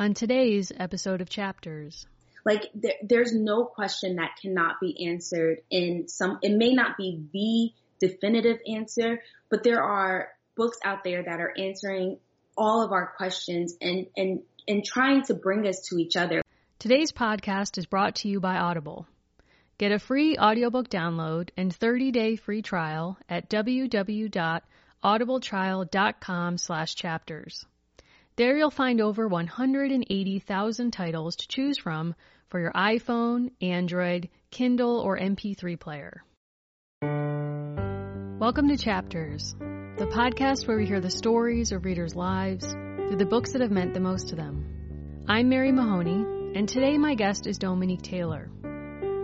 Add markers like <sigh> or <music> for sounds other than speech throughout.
on today's episode of Chapters. Like there, there's no question that cannot be answered in some, it may not be the definitive answer, but there are books out there that are answering all of our questions and, and, and trying to bring us to each other. Today's podcast is brought to you by Audible. Get a free audiobook download and 30-day free trial at www.audibletrial.com slash chapters. There you'll find over 180,000 titles to choose from for your iPhone, Android, Kindle, or MP3 player. Welcome to Chapters, the podcast where we hear the stories of readers' lives through the books that have meant the most to them. I'm Mary Mahoney, and today my guest is Dominique Taylor.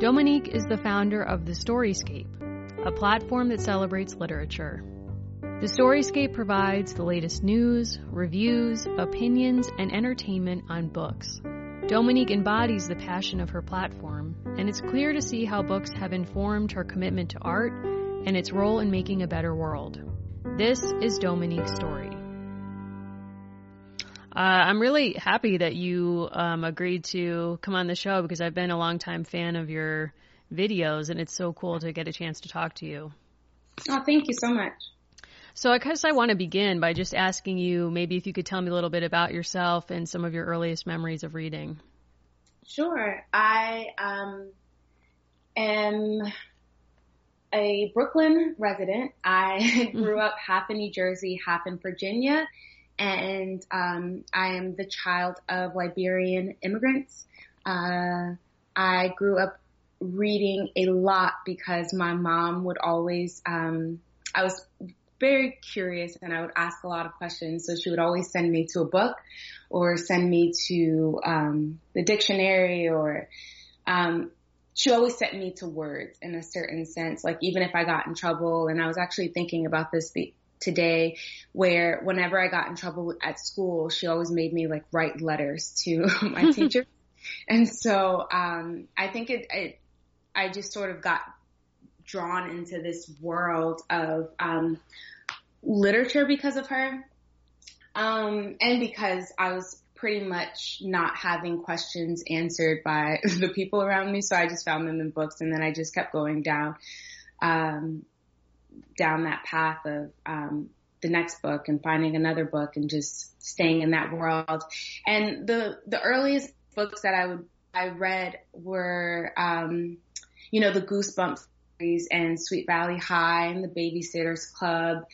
Dominique is the founder of The Storyscape, a platform that celebrates literature. The Storyscape provides the latest news, reviews, opinions, and entertainment on books. Dominique embodies the passion of her platform, and it's clear to see how books have informed her commitment to art and its role in making a better world. This is Dominique's story. Uh, I'm really happy that you um, agreed to come on the show because I've been a longtime fan of your videos, and it's so cool to get a chance to talk to you. Oh, thank you so much. So I guess I want to begin by just asking you maybe if you could tell me a little bit about yourself and some of your earliest memories of reading. Sure. I um, am a Brooklyn resident. I <laughs> grew up half in New Jersey, half in Virginia, and um, I am the child of Liberian immigrants. Uh, I grew up reading a lot because my mom would always, um, I was very curious and I would ask a lot of questions. So she would always send me to a book or send me to um, the dictionary or um, she always sent me to words in a certain sense. Like even if I got in trouble, and I was actually thinking about this the, today, where whenever I got in trouble at school, she always made me like write letters to <laughs> my <laughs> teacher. And so um, I think it, it, I just sort of got drawn into this world of um, literature because of her. Um, and because I was pretty much not having questions answered by <laughs> the people around me. So I just found them in books and then I just kept going down, um, down that path of, um, the next book and finding another book and just staying in that world. And the, the earliest books that I would, I read were, um, you know, the Goosebumps series and Sweet Valley High and the Babysitters Club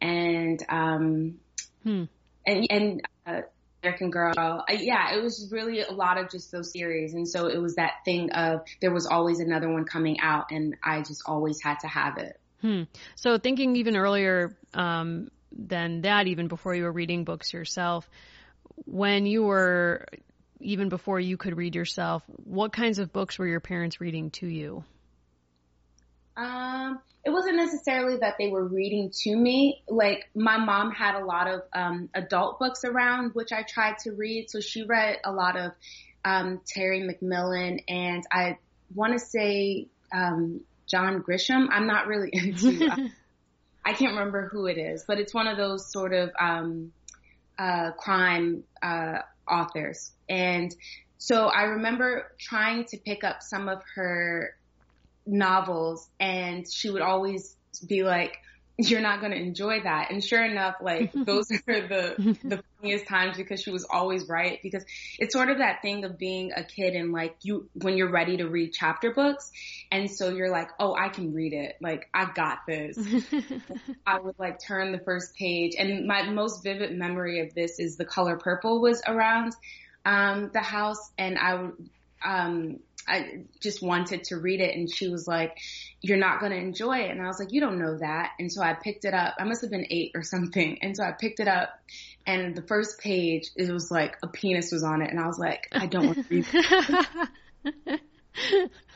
and um, hmm. and and uh, American Girl. Uh, yeah, it was really a lot of just those series, and so it was that thing of there was always another one coming out, and I just always had to have it. Hmm. So thinking even earlier um, than that, even before you were reading books yourself, when you were even before you could read yourself, what kinds of books were your parents reading to you? Um, it wasn't necessarily that they were reading to me. Like my mom had a lot of um, adult books around, which I tried to read. So she read a lot of um, Terry McMillan, and I want to say um, John Grisham. I'm not really <laughs> into. uh, I can't remember who it is, but it's one of those sort of um, uh, crime uh, authors. And so I remember trying to pick up some of her novels and she would always be like, you're not going to enjoy that. And sure enough, like <laughs> those <laughs> are the, the funniest times because she was always right because it's sort of that thing of being a kid and like you, when you're ready to read chapter books. And so you're like, oh, I can read it. Like I got this. <laughs> I would like turn the first page and my most vivid memory of this is the color purple was around, um, the house and I would, um, I just wanted to read it and she was like, you're not going to enjoy it. And I was like, you don't know that. And so I picked it up. I must have been eight or something. <laughs> And so I picked it up and the first page, it was like a penis was on it. And I was like, I don't want to read it. <laughs>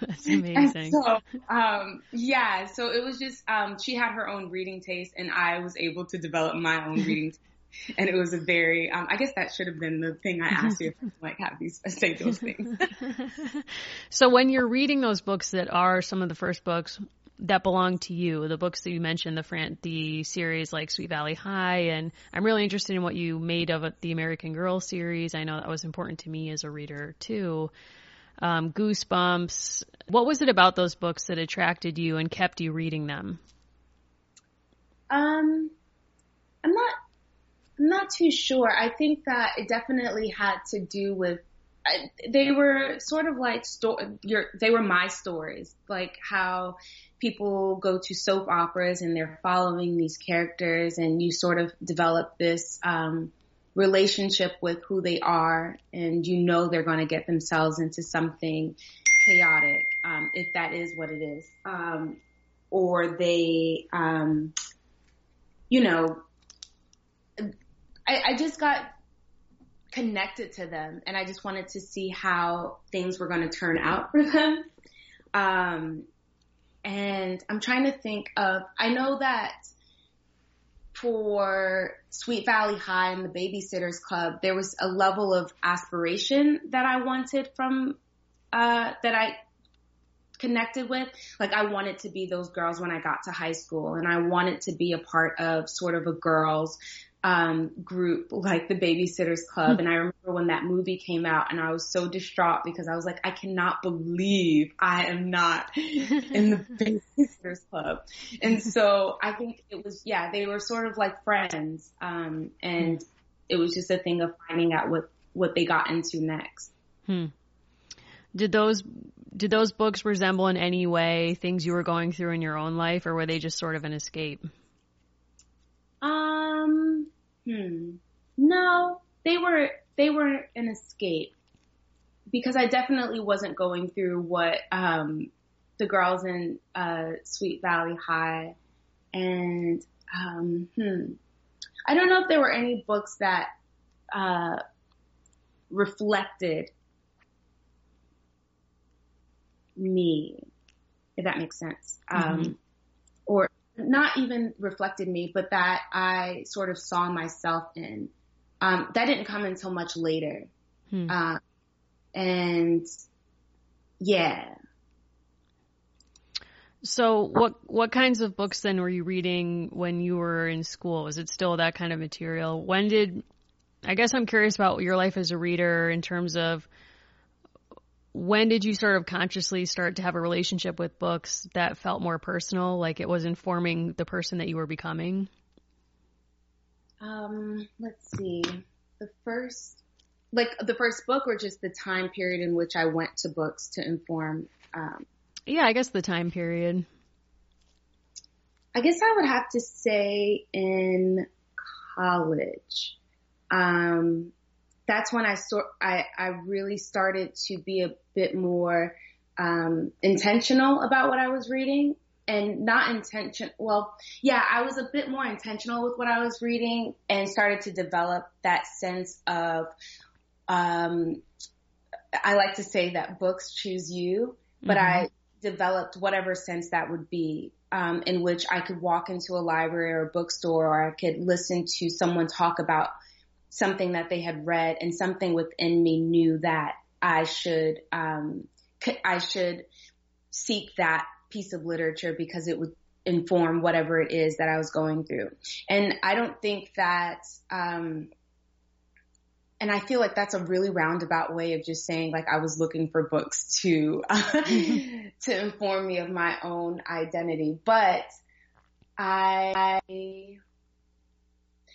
That's amazing. so, um, yeah, so it was just, um, she had her own reading taste and I was able to develop my own reading taste and it was a very um, I guess that should have been the thing I asked you if <laughs> like have <laughs> these say those things. <laughs> so when you're reading those books that are some of the first books, that belong to you. The books that you mentioned, the Fran- the series like Sweet Valley High, and I'm really interested in what you made of the American Girl series. I know that was important to me as a reader too. Um, Goosebumps. What was it about those books that attracted you and kept you reading them? Um, I'm not, I'm not too sure. I think that it definitely had to do with they were sort of like sto- your, they were my stories, like how people go to soap operas and they're following these characters and you sort of develop this, um, relationship with who they are and you know they're going to get themselves into something chaotic, um, if that is what it is. Um, or they, um, you know, I, I just got connected to them and I just wanted to see how things were going to turn out for them. Um, and I'm trying to think of, I know that for Sweet Valley High and the Babysitters Club, there was a level of aspiration that I wanted from, uh, that I connected with. Like I wanted to be those girls when I got to high school and I wanted to be a part of sort of a girls um, group like the Babysitters Club. Hmm. and I remember when that movie came out and I was so distraught because I was like, I cannot believe I am not in the <laughs> Babysitters Club. And so I think it was, yeah, they were sort of like friends. Um, and it was just a thing of finding out what, what they got into next. Hmm. Did those did those books resemble in any way things you were going through in your own life, or were they just sort of an escape? Um, Hmm. No, they were they were an escape because I definitely wasn't going through what um, the girls in uh, Sweet Valley High and um, hmm. I don't know if there were any books that uh, reflected me, if that makes sense. Mm-hmm. Um, or not even reflected me, but that I sort of saw myself in. Um, that didn't come until much later. Hmm. Uh, and yeah. So what what kinds of books then were you reading when you were in school? Was it still that kind of material? When did I guess I'm curious about your life as a reader in terms of when did you sort of consciously start to have a relationship with books that felt more personal, like it was informing the person that you were becoming? Um, let's see. The first, like the first book, or just the time period in which I went to books to inform. Um, yeah, I guess the time period. I guess I would have to say in college. Um, that's when I sort I, I really started to be a bit more um, intentional about what I was reading and not intention. Well, yeah, I was a bit more intentional with what I was reading and started to develop that sense of. Um, I like to say that books choose you, but mm-hmm. I developed whatever sense that would be um, in which I could walk into a library or a bookstore or I could listen to someone talk about something that they had read and something within me knew that I should, um, I should seek that piece of literature because it would inform whatever it is that I was going through. And I don't think that, um, and I feel like that's a really roundabout way of just saying like I was looking for books to <laughs> to inform me of my own identity. But I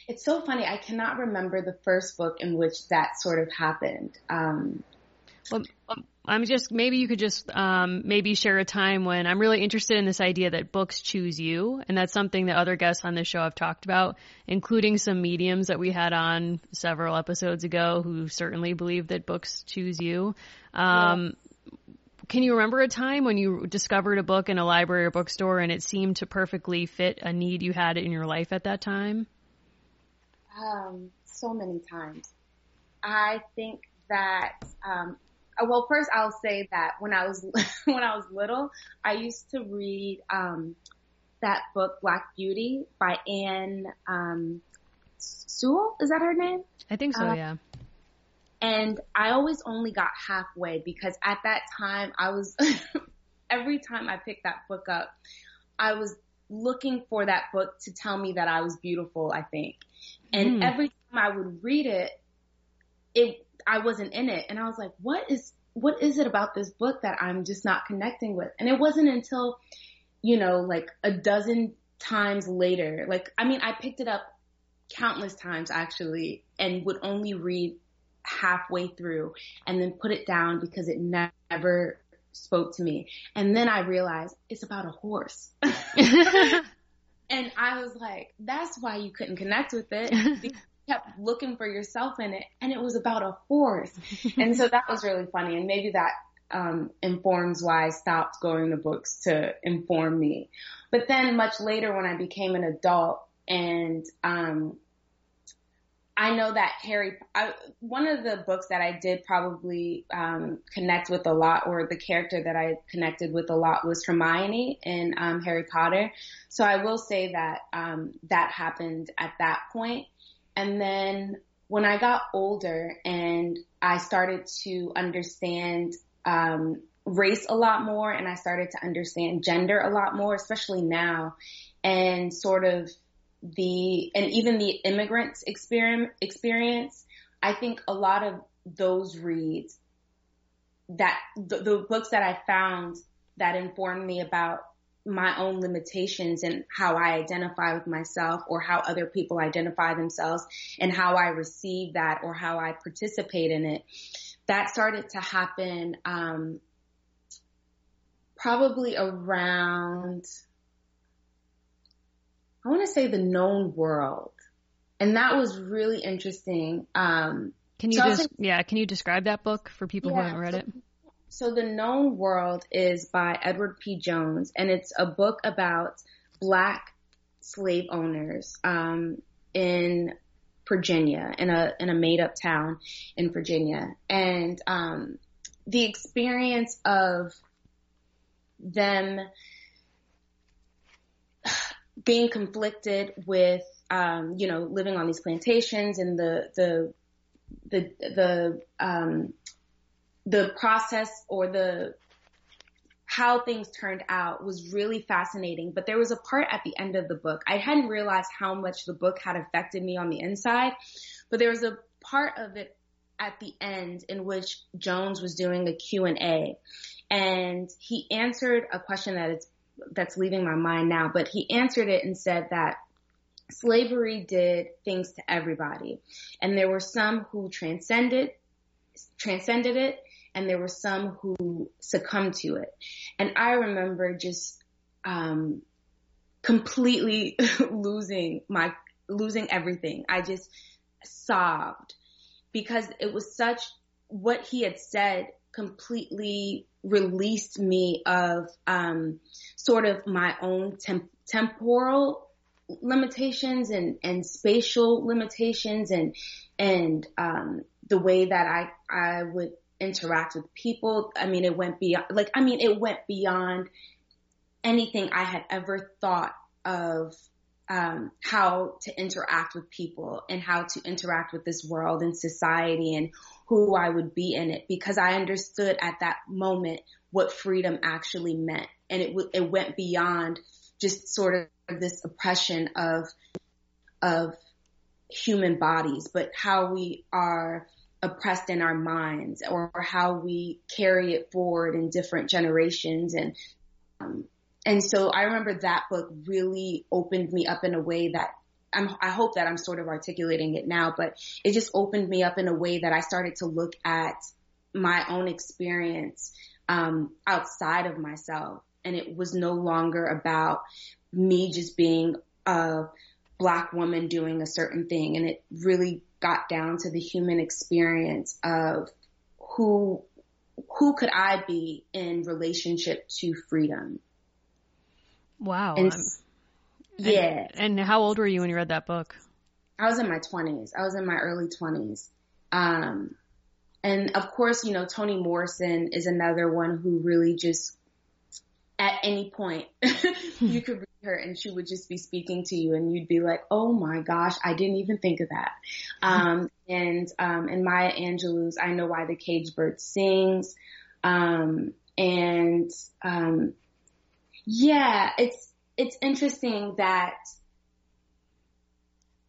it's so funny. I cannot remember the first book in which that sort of happened. Um, well, um, I'm just maybe you could just um, maybe share a time when I'm really interested in this idea that books choose you, and that's something that other guests on this show have talked about, including some mediums that we had on several episodes ago who certainly believe that books choose you. Um, yeah. Can you remember a time when you discovered a book in a library or bookstore and it seemed to perfectly fit a need you had in your life at that time? Um, so many times. I think that, um, uh, well, first I'll say that when I was, <laughs> when I was little, I used to read, um, that book, Black Beauty by Anne, um, Sewell. Is that her name? I think so, uh, yeah. And I always only got halfway because at that time I was, <laughs> every time I picked that book up, I was looking for that book to tell me that I was beautiful, I think. And mm. every time I would read it, it I wasn't in it and I was like, what is what is it about this book that I'm just not connecting with? And it wasn't until, you know, like a dozen times later, like I mean, I picked it up countless times actually and would only read halfway through and then put it down because it never spoke to me. And then I realized it's about a horse. <laughs> <laughs> and I was like, that's why you couldn't connect with it. <laughs> You kept looking for yourself in it and it was about a horse. and so that was really funny. And maybe that um, informs why I stopped going to books to inform me. But then much later when I became an adult and um, I know that Harry, I, one of the books that I did probably um, connect with a lot, or the character that I connected with a lot, was Hermione in um, Harry Potter. So I will say that um, that happened at that point. And then when I got older and I started to understand um, race a lot more, and I started to understand gender a lot more, especially now, and sort of the and even the immigrants experience i think a lot of those reads that the, the books that i found that informed me about my own limitations and how I identify with myself or how other people identify themselves and how I receive that or how I participate in it. That started to happen, um, probably around I want to say the known world. And that was really interesting. Um, can you so just, yeah, can you describe that book for people yeah, who haven't read so, it? So the known world is by Edward P. Jones and it's a book about black slave owners, um, in Virginia, in a, in a made up town in Virginia. And, um, the experience of them being conflicted with, um, you know, living on these plantations and the, the, the, the, um, the process or the, how things turned out was really fascinating. But there was a part at the end of the book. I hadn't realized how much the book had affected me on the inside, but there was a part of it at the end in which Jones was doing a Q&A and he answered a question that it's that's leaving my mind now, but he answered it and said that slavery did things to everybody. And there were some who transcended, transcended it, and there were some who succumbed to it. And I remember just, um, completely <laughs> losing my, losing everything. I just sobbed because it was such, what he had said completely released me of um, sort of my own temp- temporal limitations and, and spatial limitations and and um, the way that I I would interact with people. I mean, it went beyond like I mean, it went beyond anything I had ever thought of um, how to interact with people and how to interact with this world and society and who I would be in it because I understood at that moment what freedom actually meant. And it, w- it went beyond just sort of this oppression of, of human bodies, but how we are oppressed in our minds or how we carry it forward in different generations and um, and so I remember that book really opened me up in a way that I'm, I hope that I'm sort of articulating it now, but it just opened me up in a way that I started to look at my own experience um, outside of myself, and it was no longer about me just being a black woman doing a certain thing, and it really got down to the human experience of who who could I be in relationship to freedom. Wow. And, yeah. And, and, how old were you when you read that book? I was in my 20s. I was in my early 20s. Um, and of course, you know, Toni Morrison is another one who really just, at any point, <laughs> you could read her and she would just be speaking to you and you'd be like, oh my gosh, I didn't even think of that. <laughs> Um, and, um, and Maya Angelou's I Know Why the Cage Bird Sings. Um, and, um, yeah, it's, it's interesting that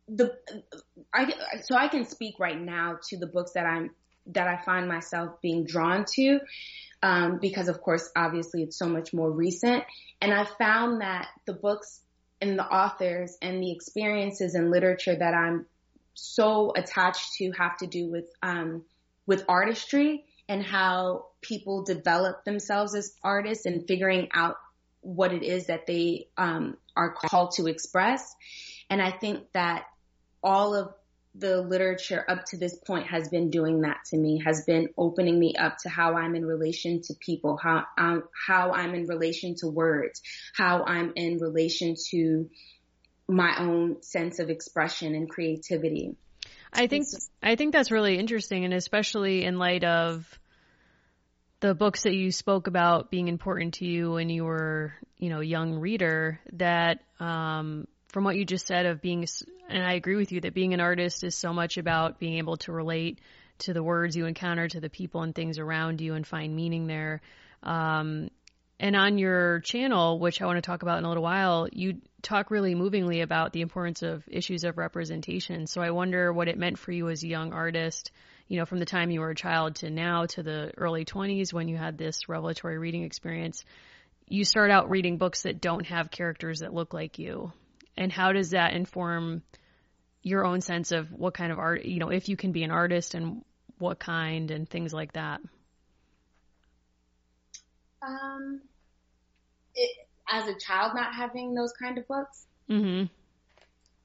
the I so I can speak right now to the books that I'm that I find myself being drawn to um, because of course obviously it's so much more recent. And I found that the books and the authors and the experiences in literature that I'm so attached to have to do with um, with artistry and how people develop themselves as artists and figuring out what it is that they um, are called to express. And I think that all of the literature up to this point has been doing that to me, has been opening me up to how I'm in relation to people, how um, how I'm in relation to words, how I'm in relation to my own sense of expression and creativity. I think I think that's really interesting, and especially in light of the books that you spoke about being important to you when you were, you know, a young reader. That um, from what you just said of being, and I agree with you that being an artist is so much about being able to relate to the words you encounter, to the people and things around you, and find meaning there. Um, and on your channel, which I want to talk about in a little while, you talk really movingly about the importance of issues of representation. So I wonder what it meant for you as a young artist, you know, from the time you were a child to now to the early 20s when you had this revelatory reading experience. You start out reading books that don't have characters that look like you. And how does that inform your own sense of what kind of art, you know, if you can be an artist and what kind and things like that? Um, it, as a child not having those kind of books? Mm-hmm.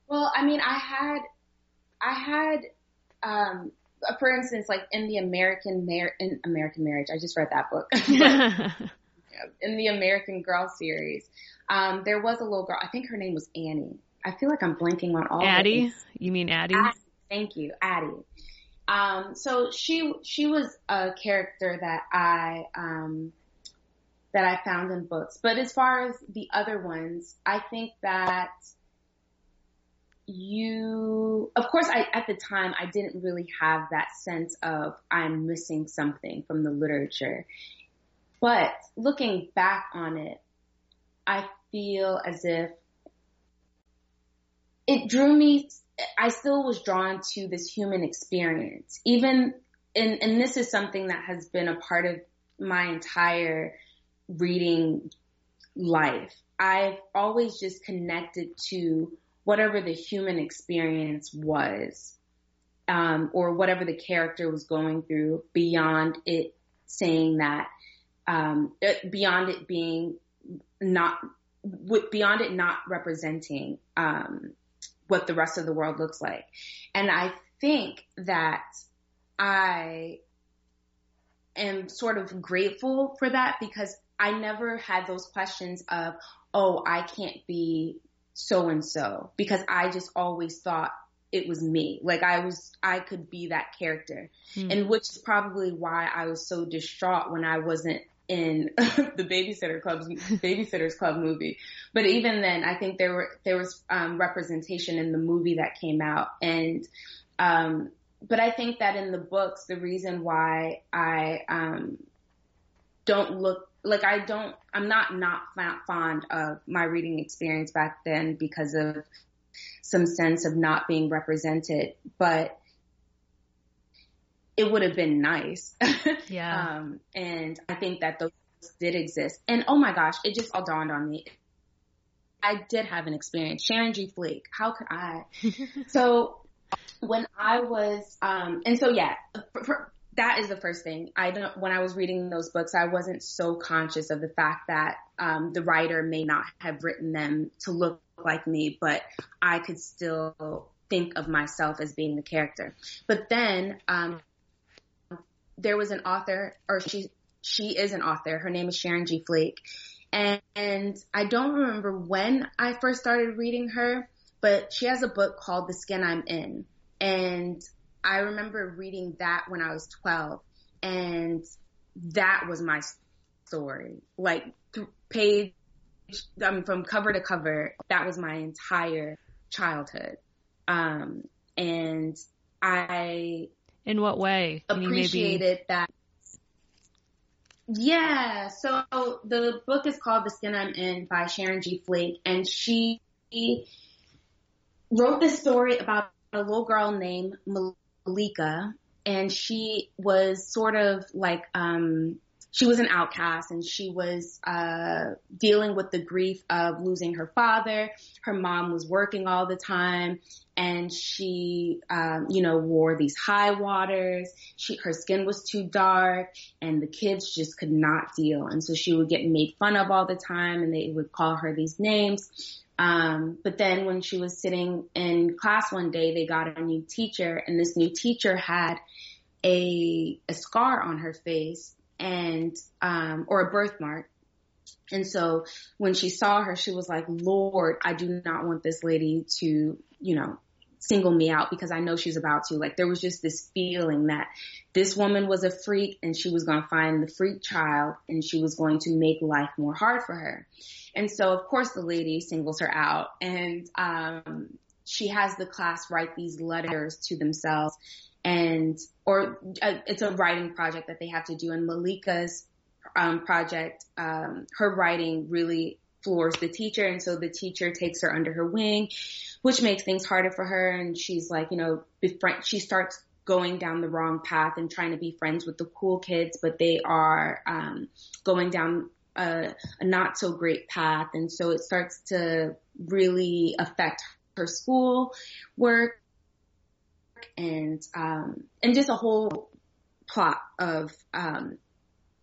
Well, I mean, I had, I had, um, for instance, like in the American Mar- in American Marriage, I just read that book. <laughs> <laughs> in the American Girl series, um, there was a little girl. I think her name was Annie. I feel like I'm blanking on all. Addie, you mean Addie? Addie? Thank you, Addie. Um, so she she was a character that I um, that I found in books. But as far as the other ones, I think that you, of course, I, at the time, I didn't really have that sense of I'm missing something from the literature. But looking back on it, I feel as if it drew me, I still was drawn to this human experience. Even, and, and this is something that has been a part of my entire reading life. I've always just connected to whatever the human experience was, um, or whatever the character was going through beyond it saying that, um, uh, beyond it being not, beyond it not representing, um, what the rest of the world looks like. And I think that I am sort of grateful for that because I never had those questions of, oh, I can't be so and so because I just always thought it was me. Like I was, I could be that character. Mm. And which is probably why I was so distraught when I wasn't in <laughs> the babysitter club's babysitters club movie. But even then, I think there were, there was, um, representation in the movie that came out. And, um, but I think that in the books, the reason why I, um, don't look like I don't, I'm not not fond of my reading experience back then because of some sense of not being represented, but it would have been nice. <laughs> Yeah. um, and I think that those did exist. And oh my gosh, it just all dawned on me. I did have an experience. Sharon G. Flake. How could I? <laughs> so when I was, um, and so yeah, for, for, that is the first thing. I don't, when I was reading those books, I wasn't so conscious of the fact that, um, the writer may not have written them to look like me, but I could still think of myself as being the character. But then, um, there was an author, or she, she is an author. Her name is Sharon G. Flake. And, and I don't remember when I first started reading her, but she has a book called The Skin I'm In. And I remember reading that when I was 12 and that was my story. Like page, I mean, from cover to cover, that was my entire childhood. Um, and I. In what way? Appreciated maybe... that. Yeah, so the book is called The Skin I'm In by Sharon G. Flake, and she wrote this story about a little girl named Maleeka, and she was sort of like um, she was an outcast and she was uh, dealing with the grief of losing her father. Her mom was working all the time and she, um, you know, wore these high waters. She, her skin was too dark and the kids just could not deal. And so she would get made fun of all the time and they would call her these names. Um, but then when she was sitting in class one day, they got a new teacher and this new teacher had a, a scar on her face and um, or a birthmark. And so when she saw her, she was like, Lord, I do not want this lady to, you know, single me out because I know she's about to. Like there was just this feeling that this woman was a freak and she was going to find the freak child and she was going to make life more hard for her. And so of course the lady singles her out and, um, she has the class write these letters to themselves and or uh, it's a writing project that they have to do. And Maleeka's um, project, um, her writing really floors the teacher, and so the teacher takes her under her wing, which makes things harder for her. And she's like, you know, befriend. She starts going down the wrong path and trying to be friends with the cool kids, but they are um, going down a, a, not so great path, and so it starts to really affect her school work and um, and just a whole plot of um,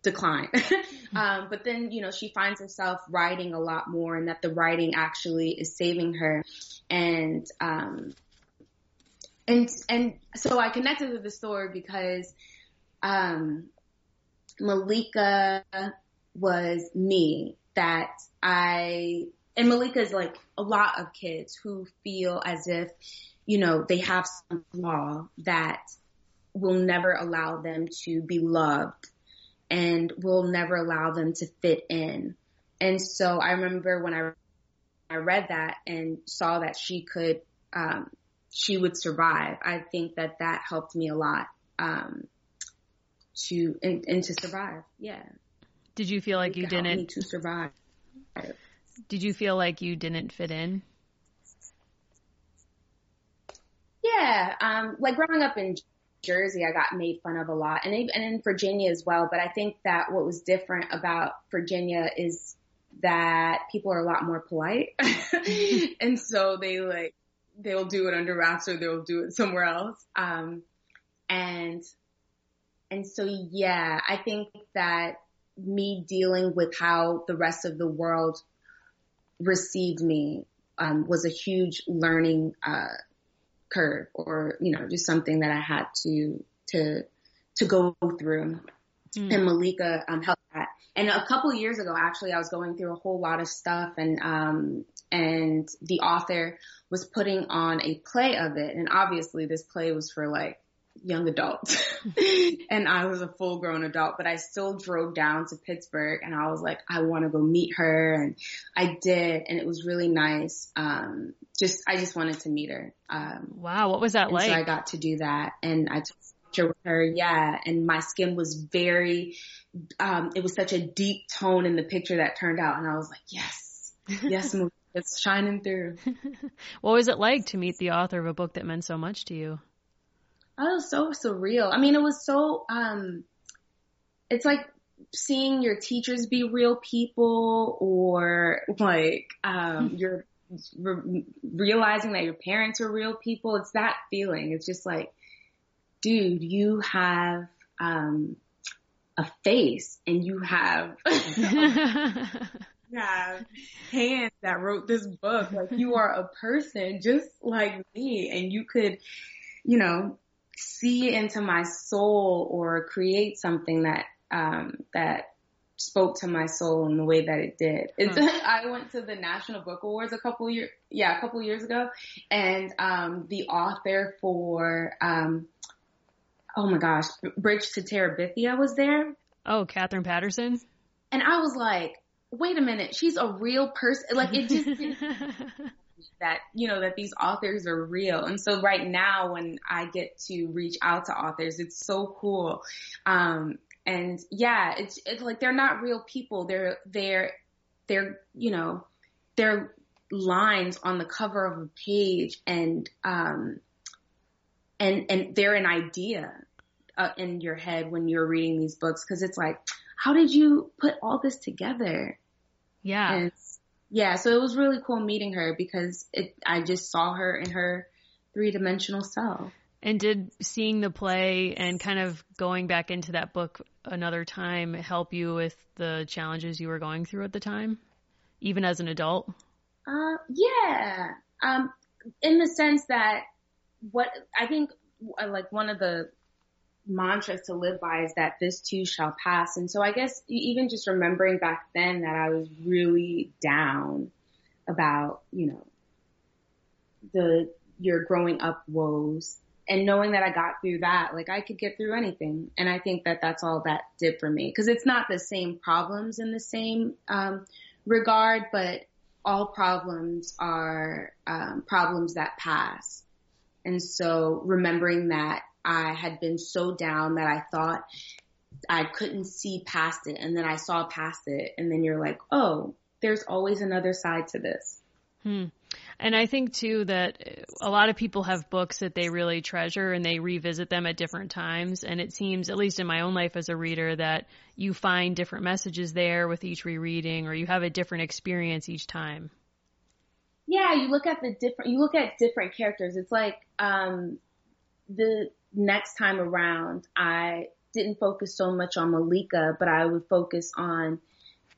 decline. <laughs> um, but then you know she finds herself writing a lot more, and that the writing actually is saving her, and um, and and so I connected with the story because um, Maleeka was me that I and Maleeka is like a lot of kids who feel as if you know, they have some flaw that will never allow them to be loved and will never allow them to fit in. And so I remember when I I read that and saw that she could um, she would survive. I think that that helped me a lot um, to and, and to survive. Yeah. Did you feel like you didn't to survive? Did you feel like you didn't fit in? Yeah, um, like growing up in Jersey, I got made fun of a lot, and and in Virginia as well. But I think that what was different about Virginia is that people are a lot more polite, <laughs> and so they like they'll do it under wraps or they'll do it somewhere else. Um, and and so yeah, I think that me dealing with how the rest of the world received me um, was a huge learning uh, curve or, you know, just something that I had to, to, to go through. Mm. And Maleeka, um, helped that. And a couple years ago, actually, I was going through a whole lot of stuff and, um, and the author was putting on a play of it. And obviously this play was for like young adults <laughs> and I was a full grown adult, but I still drove down to Pittsburgh and I was like, I want to go meet her. And I did. And it was really nice. Um, just, I just wanted to meet her. Um, wow. What was that like? So I got to do that and I took a picture with her. Yeah. And my skin was very, um, it was such a deep tone in the picture that turned out. And I was like, yes, yes, <laughs> it's shining through. <laughs> what was it like to meet the author of a book that meant so much to you? Oh, so surreal. I mean, it was so, um, it's like seeing your teachers be real people or like, um, hmm. you're re- realizing that your parents are real people. It's that feeling. It's just like, dude, you have, um, a face and you have, <laughs> <laughs> have hands that wrote this book. Like you are a person just like me and you could, you know, see into my soul or create something that um, that spoke to my soul in the way that it did. It's, hmm. <laughs> I went to the National Book Awards a couple years, yeah, a couple years ago, and um, the author for, um, oh my gosh, Bridge to Terabithia was there. Oh, Katherine Paterson. And I was like, wait a minute, she's a real person. Like it just <laughs> that, you know, that these authors are real. And so right now when I get to reach out to authors, it's so cool. Um, and yeah, it's it's like they're not real people. They're they're they're you know they're lines on the cover of a page and um and and they're an idea uh, in your head when you're reading these books because it's like how did you put all this together yeah and yeah so it was really cool meeting her because it i just saw her in her three-dimensional self and did seeing the play and kind of going back into that book another time help you with the challenges you were going through at the time even as an adult uh, yeah. Um, in the sense that what I think, uh, like one of the mantras to live by is that this too shall pass. And so I guess even just remembering back then that I was really down about, you know, the, your growing up woes and knowing that I got through that, like I could get through anything. And I think that that's all that did for me because it's not the same problems in the same, um, regard, but all problems are um, problems that pass. And so remembering that I had been so down that I thought I couldn't see past it and then I saw past it and then you're like, oh, there's always another side to this. Hmm. And I think too that a lot of people have books that they really treasure and they revisit them at different times. And it seems, at least in my own life as a reader, that you find different messages there with each rereading or you have a different experience each time. Yeah, you look at the different, you look at different characters. It's like, um, the next time around, I didn't focus so much on Maleeka, but I would focus on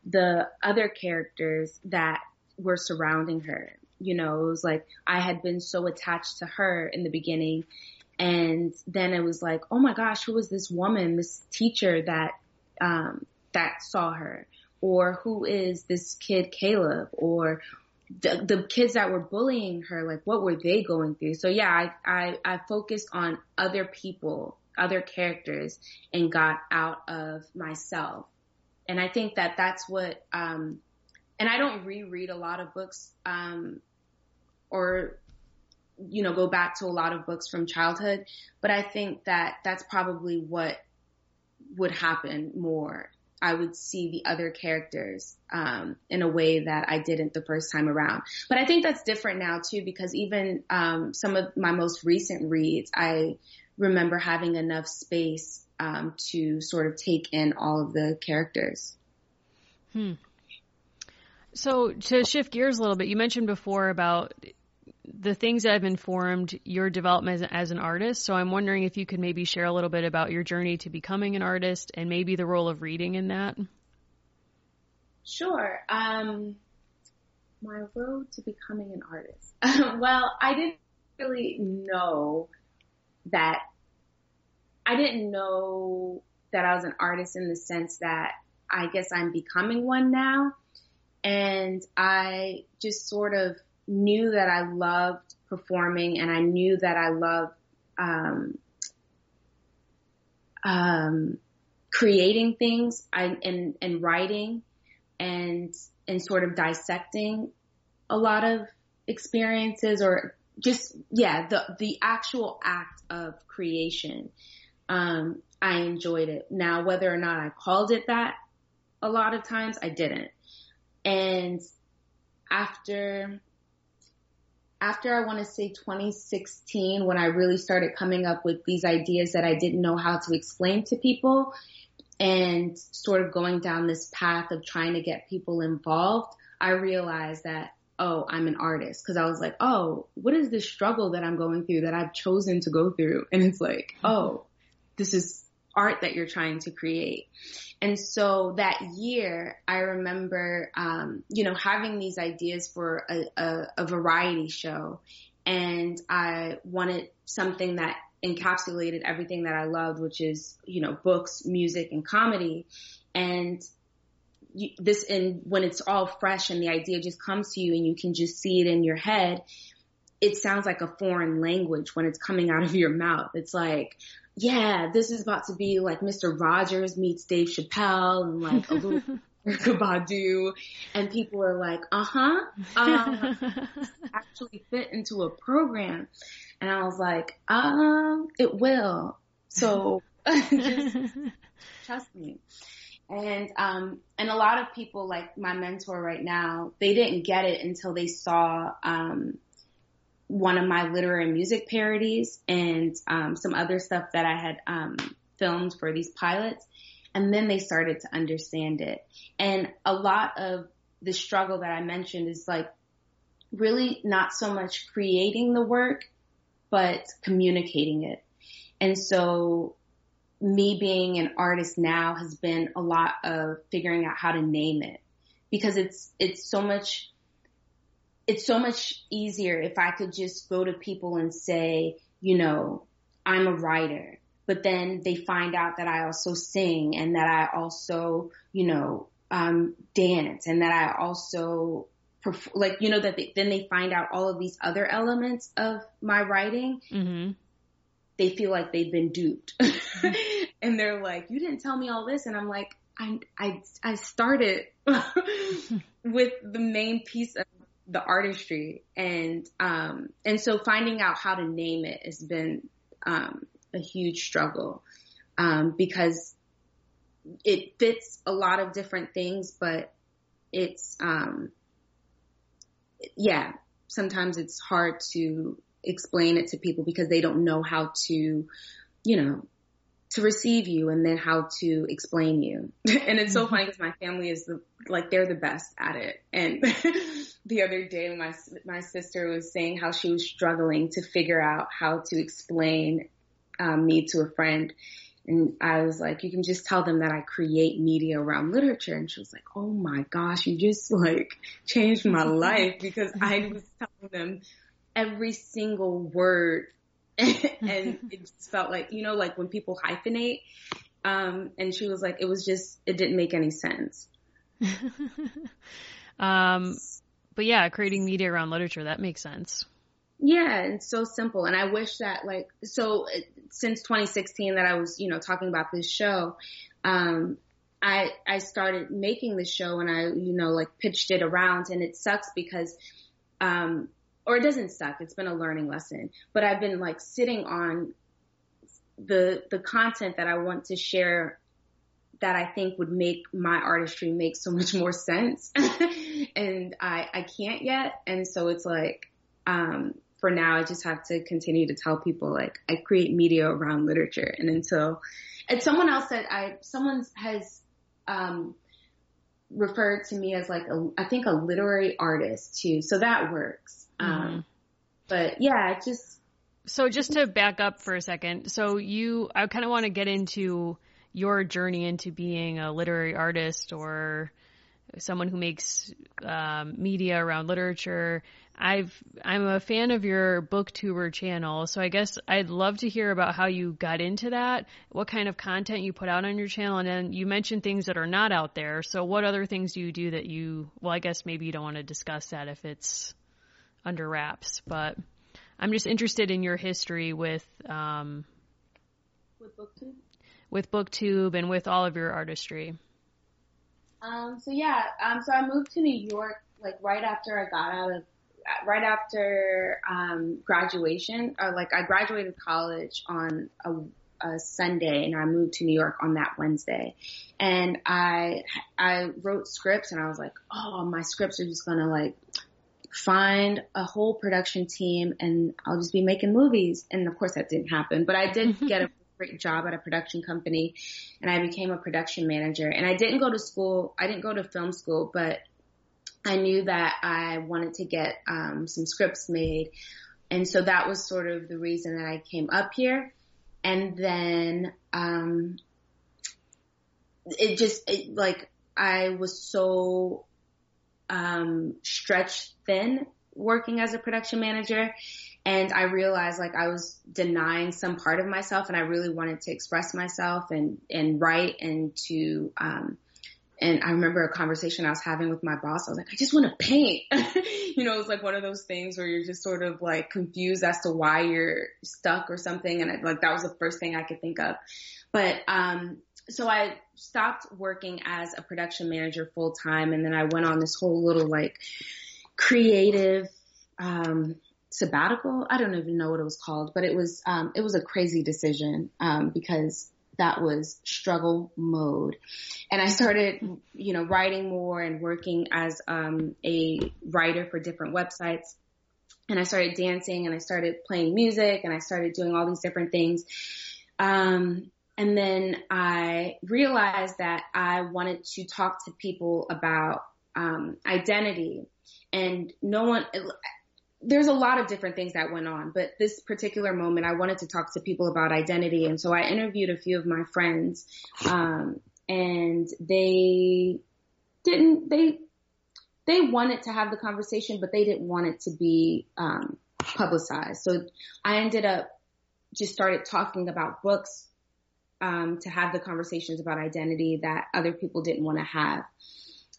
the other characters that were surrounding her. You know, it was like I had been so attached to her in the beginning. And then it was like, oh my gosh, who was this woman, this teacher that, um, that saw her? Or who is this kid Caleb? Or the, the kids that were bullying her, like what were they going through? So yeah, I, I, I focused on other people, other characters and got out of myself. And I think that that's what, um, and I don't reread a lot of books, um, or, you know, go back to a lot of books from childhood, but I think that that's probably what would happen more. I would see the other characters, um, in a way that I didn't the first time around. But I think that's different now too, because even, um, some of my most recent reads, I remember having enough space, um, to sort of take in all of the characters. Hmm. So to shift gears a little bit, you mentioned before about the things that have informed your development as, as, an artist. So I'm wondering if you could maybe share a little bit about your journey to becoming an artist and maybe the role of reading in that. Sure. Um, my road to becoming an artist. <laughs> well, I didn't really know that I didn't know that I was an artist in the sense that I guess I'm becoming one now. And I just sort of knew that I loved performing and I knew that I loved, um, um, creating things I, and, and writing and, and sort of dissecting a lot of experiences or just, yeah, the, the actual act of creation. Um, I enjoyed it. Now, whether or not I called it that a lot of times, I didn't. And after, after I want to say 2016, when I really started coming up with these ideas that I didn't know how to explain to people and sort of going down this path of trying to get people involved, I realized that, oh, I'm an artist. Cause I was like, oh, what is this struggle that I'm going through that I've chosen to go through? And it's like, oh, this is art that you're trying to create. And so that year, I remember, um, you know, having these ideas for a, a, a variety show. And I wanted something that encapsulated everything that I loved, which is, you know, books, music, and comedy. And you, this, and when it's all fresh and the idea just comes to you and you can just see it in your head, it sounds like a foreign language when it's coming out of your mouth. It's like, yeah, this is about to be like Mr. Rogers meets Dave Chappelle and like a little <laughs> Badu. And people are like, uh-huh, uh, <laughs> actually fit into a program. And I was like, um, it will. So <laughs> just trust me. And um, and a lot of people like my mentor right now, they didn't get it until they saw um, one of my literary music parodies and um, some other stuff that I had um, filmed for these pilots. And then they started to understand it. And a lot of the struggle that I mentioned is like really not so much creating the work, but communicating it. And so me being an artist now has been a lot of figuring out how to name it because it's, it's so much, it's so much easier if I could just go to people and say, you know, I'm a writer, but then they find out that I also sing and that I also, you know, um, dance and that I also perf- like, you know, that they, then they find out all of these other elements of my writing. Mm-hmm. They feel like they've been duped <laughs> <laughs> and they're like, you didn't tell me all this. And I'm like, I, I, I started <laughs> with the main piece of the artistry. And, um, and so finding out how to name it has been, um, a huge struggle, um, because it fits a lot of different things, but it's, um, yeah, sometimes it's hard to explain it to people because they don't know how to, you know, to receive you and then how to explain you. <laughs> and it's so mm-hmm. funny because my family is the, like, they're the best at it. And <laughs> the other day my, my sister was saying how she was struggling to figure out how to explain um, me to a friend. And I was like, you can just tell them that I create media around literature. And she was like, oh my gosh, you just like changed my <laughs> life because I was telling them every single word. <laughs> <laughs> and it just felt like, you know, like when people hyphenate. Um, and she was like, it was just, it didn't make any sense. <laughs> um, but yeah, creating media around literature, that makes sense. Yeah, it's so simple. And I wish that like, so since 2016 that I was, you know, talking about this show, um, I, I started making the show and I, you know, like pitched it around and it sucks because, um, or it doesn't suck. It's been a learning lesson, but I've been like sitting on the, the content that I want to share that I think would make my artistry make so much more sense. <laughs> and I, I can't yet. And so it's like, um, for now, I just have to continue to tell people like I create media around literature, and until and someone else said I someone has um, referred to me as like a I think a literary artist too, so that works. Um, mm-hmm. Um, but yeah, just so just to back up for a second, so you I kind of want to get into your journey into being a literary artist or someone who makes um, media around literature. I've I'm a fan of your booktuber channel, so I guess I'd love to hear about how you got into that, what kind of content you put out on your channel, and then you mentioned things that are not out there. So what other things do you do that you well, I guess maybe you don't want to discuss that if it's under wraps, but I'm just interested in your history with um with booktube with booktube and with all of your artistry. Um so yeah, um so I moved to New York like right after I got out of right after um, graduation, or like I graduated college on a, a Sunday and I moved to New York on that Wednesday. And I I wrote scripts and I was like, oh, my scripts are just gonna like find a whole production team and I'll just be making movies. And of course that didn't happen, but I did <laughs> get a great job at a production company and I became a production manager. And I didn't go to school. I didn't go to film school, but I knew that I wanted to get um, some scripts made. And so that was sort of the reason that I came up here. And then, um, it just, it, like, I was so, um, stretched thin working as a production manager. And I realized like I was denying some part of myself and I really wanted to express myself and, and write and to, um, and I remember a conversation I was having with my boss. I was like, I just want to paint. <laughs> you know, it's like one of those things where you're just sort of like confused as to why you're stuck or something. And I, like that was the first thing I could think of. But, um, so I stopped working as a production manager full time. And then I went on this whole little like creative, um, sabbatical. I don't even know what it was called, but it was, um, it was a crazy decision, um, because that was struggle mode. And I started, you know, writing more and working as um, a writer for different websites. And I started dancing and I started playing music and I started doing all these different things. Um, and then I realized that I wanted to talk to people about um, identity and no one, there's a lot of different things that went on, but this particular moment, I wanted to talk to people about identity. And so I interviewed a few of my friends, um, and they didn't, they, they wanted to have the conversation, but they didn't want it to be, um, publicized. So I ended up just started talking about books, um, to have the conversations about identity that other people didn't want to have.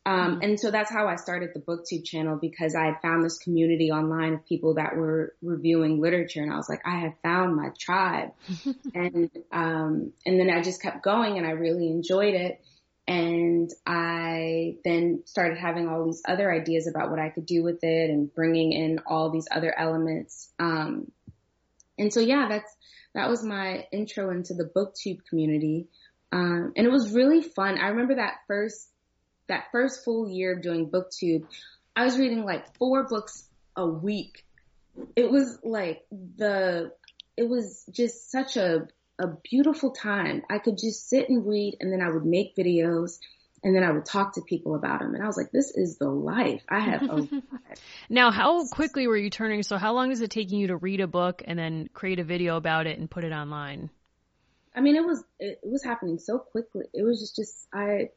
Um, mm-hmm. and so that's how I started the booktube channel because I had found this community online of people that were reviewing literature and I was like, I have found my tribe. <laughs> and, um, and then I just kept going and I really enjoyed it. And I then started having all these other ideas about what I could do with it and bringing in all these other elements. Um, and so yeah, that's, that was my intro into the booktube community. Um, and it was really fun. I remember that first that first full year of doing booktube, I was reading like four books a week. It was like the, it was just such a, a beautiful time. I could just sit and read and then I would make videos and then I would talk to people about them. And I was like, this is the life. I have a <laughs> now, how quickly were you turning? So how long is it taking you to read a book and then create a video about it and put it online? I mean, it was, it, it was happening so quickly. It was just, just, I,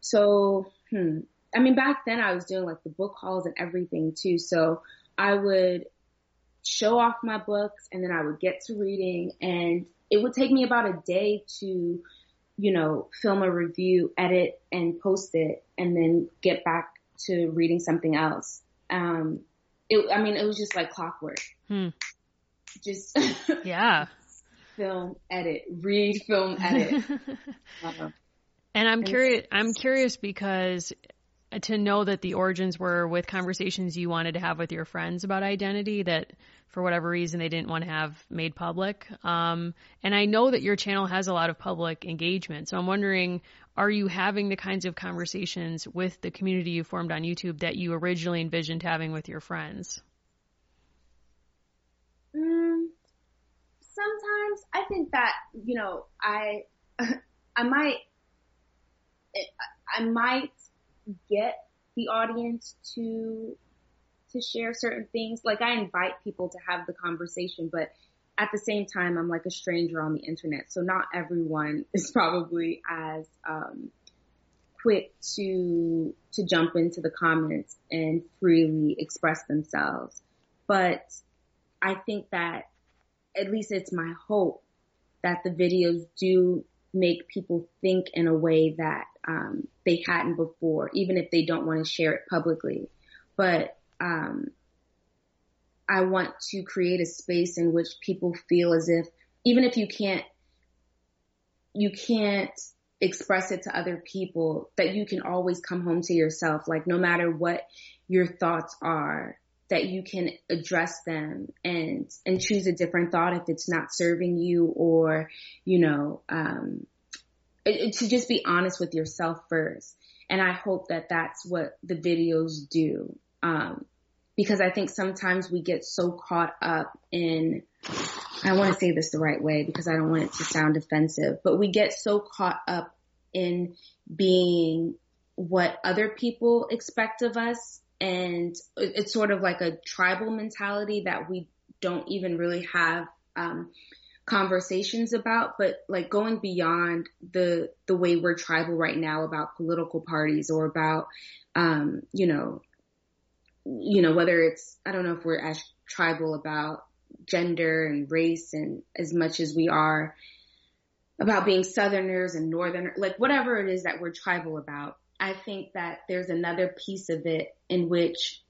so, hmm. I mean, back then I was doing like the book hauls and everything too. So I would show off my books and then I would get to reading and it would take me about a day to, you know, film a review, edit and post it and then get back to reading something else. Um, it, I mean, it was just like clockwork. Hmm. Just, <laughs> yeah. film, edit, read, film, edit. uh, <laughs> and I'm curious, I'm curious because to know that the origins were with conversations you wanted to have with your friends about identity that for whatever reason they didn't want to have made public. Um, and I know that your channel has a lot of public engagement. So I'm wondering, are you having the kinds of conversations with the community you formed on YouTube that you originally envisioned having with your friends? Mm, sometimes I think that, you know, I, <laughs> I might I might get the audience to to share certain things. Like I invite people to have the conversation, but at the same time, I'm like a stranger on the internet, so not everyone <laughs> is probably as um, quick to to jump into the comments and freely express themselves. But I think that at least it's my hope that the videos do make people think in a way that um, they hadn't before, even if they don't want to share it publicly. But um, I want to create a space in which people feel as if, even if you can't, you can't express it to other people, that you can always come home to yourself. Like no matter what your thoughts are, that you can address them and and choose a different thought if it's not serving you or you know um, it, to just be honest with yourself first. And i hope that that's what the videos do. Um, because i think sometimes we get so caught up in i want to say this the right way because i don't want it to sound offensive but we get so caught up in being what other people expect of us and it's sort of like a tribal mentality that we don't even really have um, conversations about, but like going beyond the the way we're tribal right now about political parties or about um, you know you know whether it's I don't know if we're as tribal about gender and race and as much as we are about being southerners and northerners like whatever it is that we're tribal about I think that there's another piece of it in which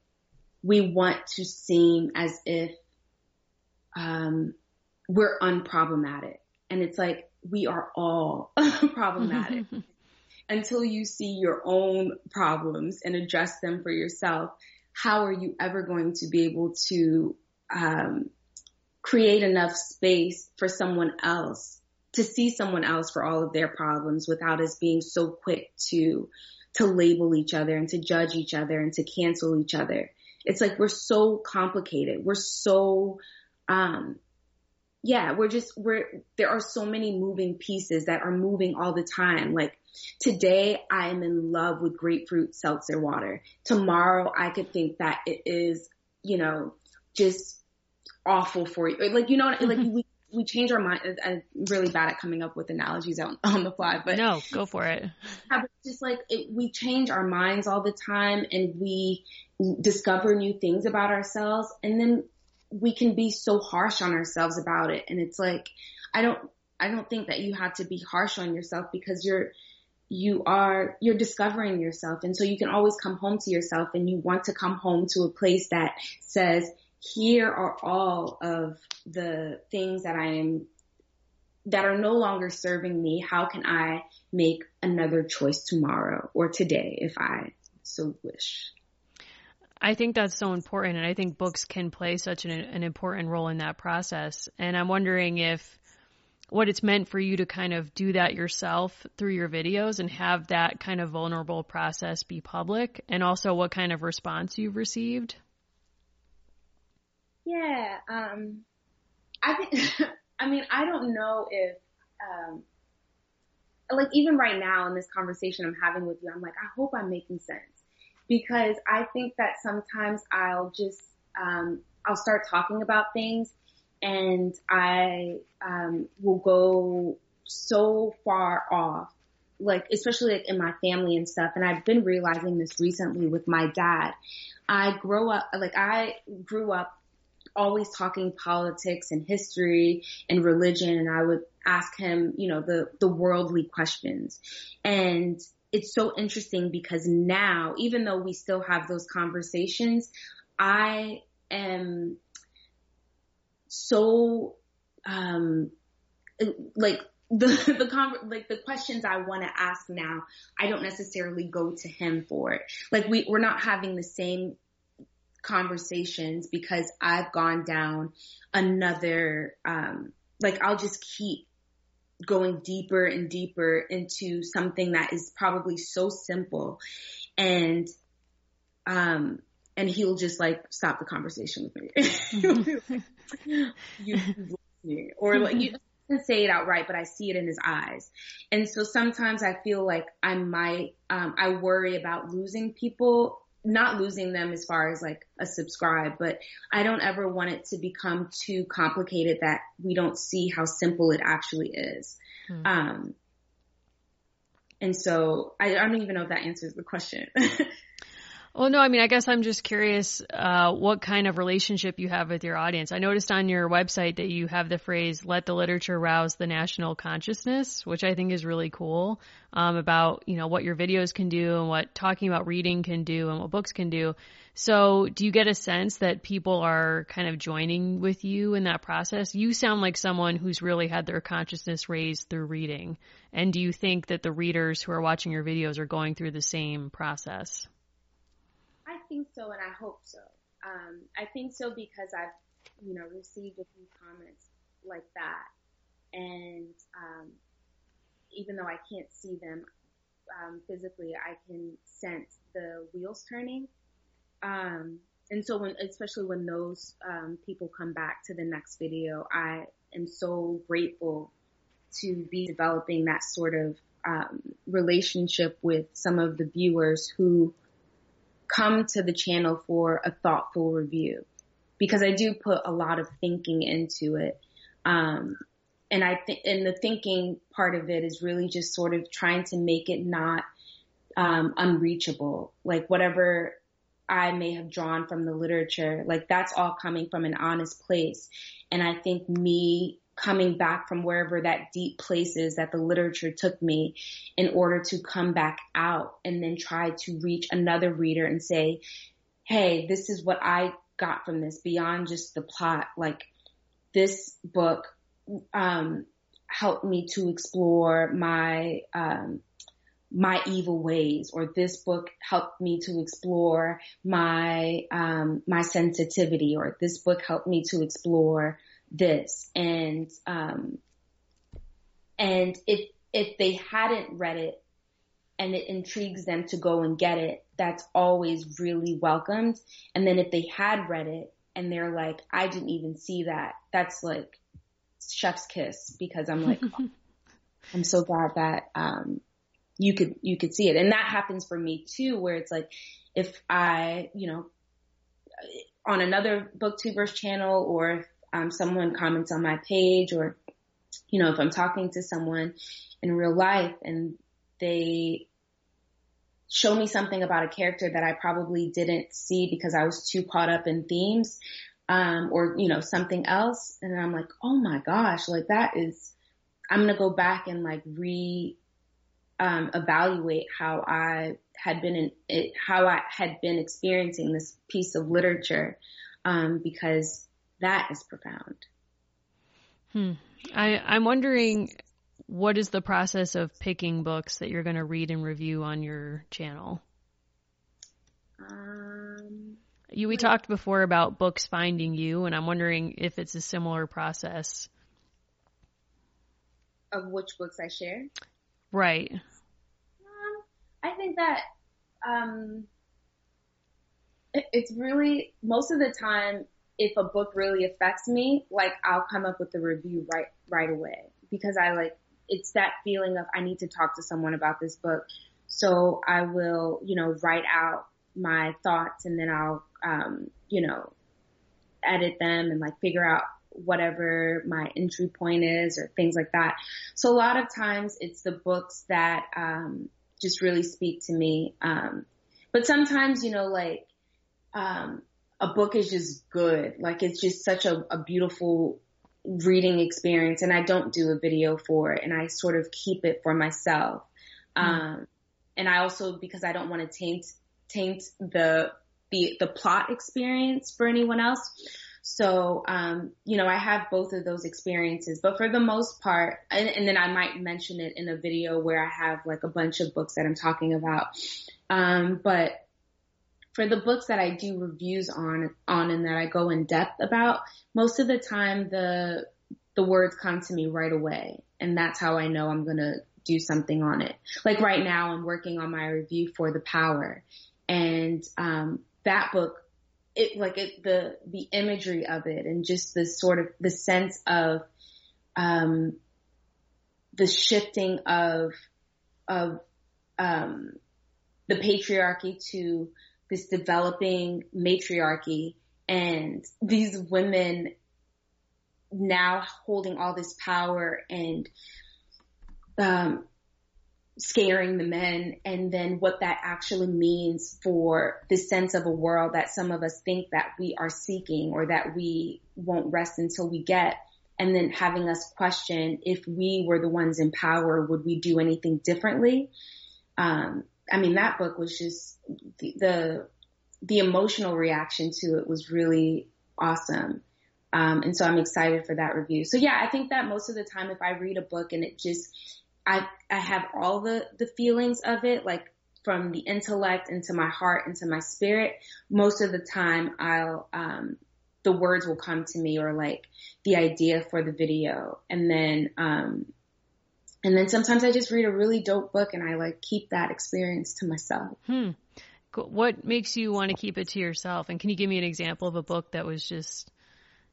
we want to seem as if um, we're unproblematic. And it's like, we are all <laughs> problematic until you see your own problems and address them for yourself. How are you ever going to be able to um, create enough space for someone else to see someone else for all of their problems without us being so quick to to label each other and to judge each other and to cancel each other. It's like we're so complicated. We're so um yeah, we're just we're there are so many moving pieces that are moving all the time. Like today I am in love with grapefruit seltzer water. Tomorrow I could think that it is, you know, just awful for you. Like you know like mm-hmm. we we change our mind. I'm really bad at coming up with analogies on, on the fly, but no, go for it. Yeah, just like it, we change our minds all the time and we discover new things about ourselves and then we can be so harsh on ourselves about it. And it's like, I don't, I don't think that you have to be harsh on yourself because you're, you are, you're discovering yourself. And so you can always come home to yourself and you want to come home to a place that says, here are all of the things that I am, that are no longer serving me. How can I make another choice tomorrow or today if I so wish? I think that's so important, and I think books can play such an, an important role in that process. And I'm wondering if what it's meant for you to kind of do that yourself through your videos and have that kind of vulnerable process be public, and also what kind of response you've received. Yeah, um, I think. <laughs> I mean, I don't know if, um, like, even right now in this conversation I'm having with you, I'm like, I hope I'm making sense because I think that sometimes I'll just, um, I'll start talking about things and I, um, will go so far off, like, especially like in my family and stuff. And I've been realizing this recently with my dad. I grow up, like, I grew up always talking politics and history and religion and I would ask him, you know, the, the worldly questions. And it's so interesting because now, even though we still have those conversations, I am so, um, like the <laughs> the con- like the questions I want to ask now, I don't necessarily go to him for it. Like we we're not having the same conversations because I've gone down another um like I'll just keep going deeper and deeper into something that is probably so simple and um and he'll just like stop the conversation with me. <laughs> You, you or like you doesn't say it outright but i see it in his eyes. And so sometimes i feel like i might um i worry about losing people not losing them as far as like a subscribe, but I don't ever want it to become too complicated that we don't see how simple it actually is. Hmm. Um, and so I, I, don't even know if that answers the question. <laughs> well, no, I mean, I guess I'm just curious, uh, what kind of relationship you have with your audience. I noticed on your website that you have the phrase, let the literature rouse the national consciousness, which I think is really cool um, about you know what your videos can do and what talking about reading can do and what books can do. So, do you get a sense that people are kind of joining with you in that process? You sound like someone who's really had their consciousness raised through reading. And do you think that the readers who are watching your videos are going through the same process? Think so, and I hope so. Um, I think so because I've, you know, received a few comments like that, and um, even though I can't see them um, physically, I can sense the wheels turning. Um, and so when, especially when those um, people come back to the next video, I am so grateful to be developing that sort of um, relationship with some of the viewers who come to the channel for a thoughtful review because I do put a lot of thinking into it. Um, and I think, and the thinking part of it is really just sort of trying to make it not, um, unreachable. Like whatever I may have drawn from the literature, like that's all coming from an honest place. And I think me coming back from wherever that deep place is that the literature took me in order to come back out and then try to reach another reader and say, Hey, this is what I got from this beyond just the plot. Like this book um, helped me to explore my um, my evil ways, or this book helped me to explore my um, my sensitivity, or this book helped me to explore this. And um, And if, if they hadn't read it and it intrigues them to go and get it, that's always really welcomed. And then if they had read it and they're like, I didn't even see that, that's like chef's kiss because I'm like, oh, <laughs> I'm so glad that, um, you could, you could see it. And that happens for me too, where it's like, if I, you know, on another booktubers channel or if um, someone comments on my page or, you know, if I'm talking to someone in real life and they show me something about a character that I probably didn't see because I was too caught up in themes, um, or, you know, something else. And I'm like, oh my gosh, like that is, I'm going to go back and like re, um, evaluate how I had been in it, how I had been experiencing this piece of literature, um, because that is profound. Hmm. I, I'm wondering what is the process of picking books that you're going to read and review on your channel? Um, you we talked before about books finding you, and I'm wondering if it's a similar process. Of which books I share? Right. Um, I think that um, it, it's really most of the time, if a book really affects me, like I'll come up with a review right right away because I like it's that feeling of I need to talk to someone about this book. So I will, you know, write out my thoughts and then I'll, um, you know, edit them and like figure out whatever my entry point is or things like that. So a lot of times it's the books that, um, just really speak to me. Um, but sometimes, you know, like, um, a book is just good. Like it's just such a, a beautiful reading experience and I don't do a video for it and I sort of keep it for myself. Mm. Um, and I also, because I don't want to taint, taint the, the, the plot experience for anyone else. So, um, you know, I have both of those experiences, but for the most part, and, and, then I might mention it in a video where I have like a bunch of books that I'm talking about. Um, but for the books that I do reviews on, on and that I go in depth about, most of the time the, the words come to me right away. And that's how I know I'm to do something on it. Like right now I'm working on my review for The Power and, um, that book, it like it, the, the imagery of it and just the sort of the sense of, um, the shifting of, of, um, the patriarchy to this developing matriarchy and these women now holding all this power and um, scaring the men and then what that actually means for the sense of a world that some of us think that we are seeking or that we won't rest until we get. And then having us question if we were the ones in power would we do anything differently? Um, I mean, that book was just the, the, the emotional reaction to it was really awesome. Um, and so I'm excited for that review. So yeah, I think that most of the time if I read a book and it just, I, I have all the, the feelings of it, like from the intellect into my heart into my spirit, most of the time I'll, um, the words will come to me or like the idea for the video. And then, um, and then sometimes I just read a really dope book and I like keep that experience to myself. Hmm. What makes you want to keep it to yourself? And can you give me an example of a book that was just,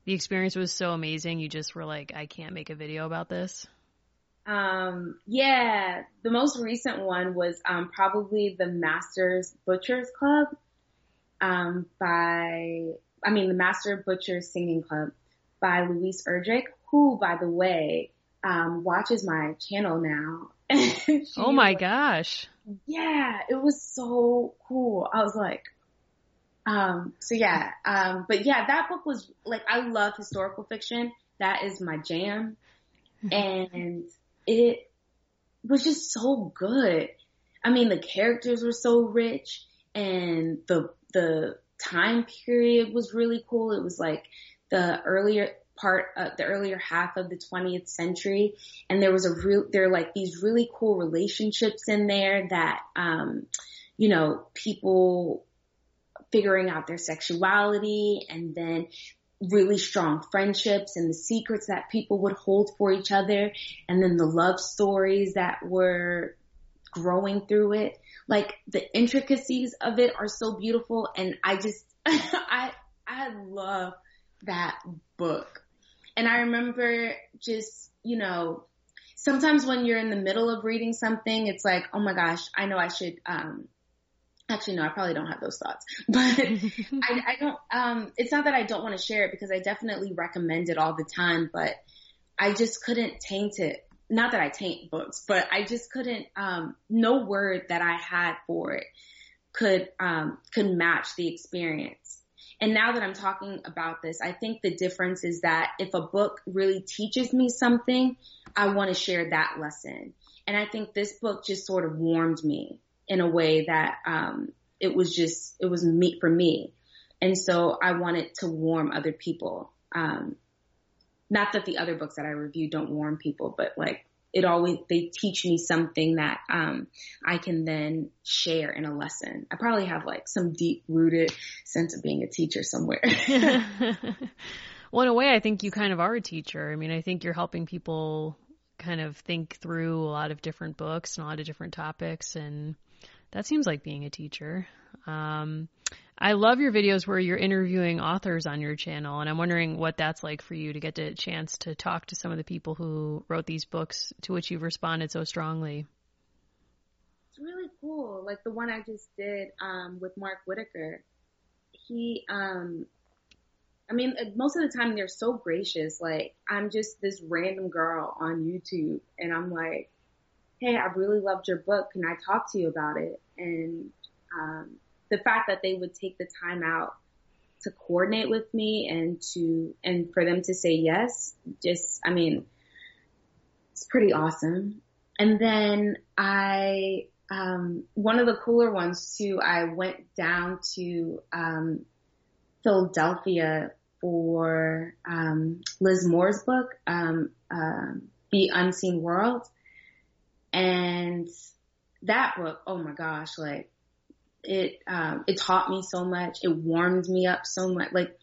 the experience was so amazing you just were like, I can't make a video about this? Um, yeah, the most recent one was, um, probably the Masters Butchers Club, um, by, I mean, the Master Butchers Singing Club by Louise Erdrich, who, by the way, um, watches my channel now. <laughs> oh my gosh. Yeah, it was so cool. I was like, um, so yeah, um, but yeah, that book was like, I love historical fiction. That is my jam. and it was just so good. I mean, the characters were so rich and the, the time period was really cool. It was like the earlier, part of the earlier half of the 20th century. And there was a real, there are like these really cool relationships in there that, um, you know, people figuring out their sexuality and then really strong friendships and the secrets that people would hold for each other and then the love stories that were growing through it. Like the intricacies of it are so beautiful and I just, <laughs> I, I love that book. And I remember just, you know, sometimes when you're in the middle of reading something, it's like, oh my gosh, I know I should, um, actually no, I probably don't have those thoughts, <laughs> but <laughs> I, I don't, um, it's not that I don't want to share it because I definitely recommend it all the time, but I just couldn't taint it. Not that I taint books, but I just couldn't, um, no word that I had for it could, um, could match the experience. And now that I'm talking about this, I think the difference is that if a book really teaches me something, I want to share that lesson. And I think this book just sort of warmed me in a way that um, it was just it was meat for me, and so I wanted to warm other people. Um, not that the other books that I review don't warm people, but like it always they teach me something that um, I can then share in a lesson. I probably have like some deep rooted sense of being a teacher somewhere. <laughs> <laughs> well, in a way, I think you kind of are a teacher. I mean, I think you're helping people kind of think through a lot of different books and a lot of different topics and that seems like being a teacher. Um, I love your videos where you're interviewing authors on your channel, and I'm wondering what that's like for you to get a chance to talk to some of the people who wrote these books to which you've responded so strongly. It's really cool. Like the one I just did um, with Mark Whitaker. He, um, I mean, most of the time they're so gracious. Like I'm just this random girl on YouTube, and I'm like, hey, I really loved your book. Can I talk to you about it? And um, the fact that they would take the time out to coordinate with me and to and for them to say yes, just I mean, it's pretty awesome. And then I um, one of the cooler ones too. I went down to um, Philadelphia for um, Liz Moore's book, um, uh, The Unseen World and that book, oh my gosh, like it, um, it taught me so much. It warmed me up so much. Like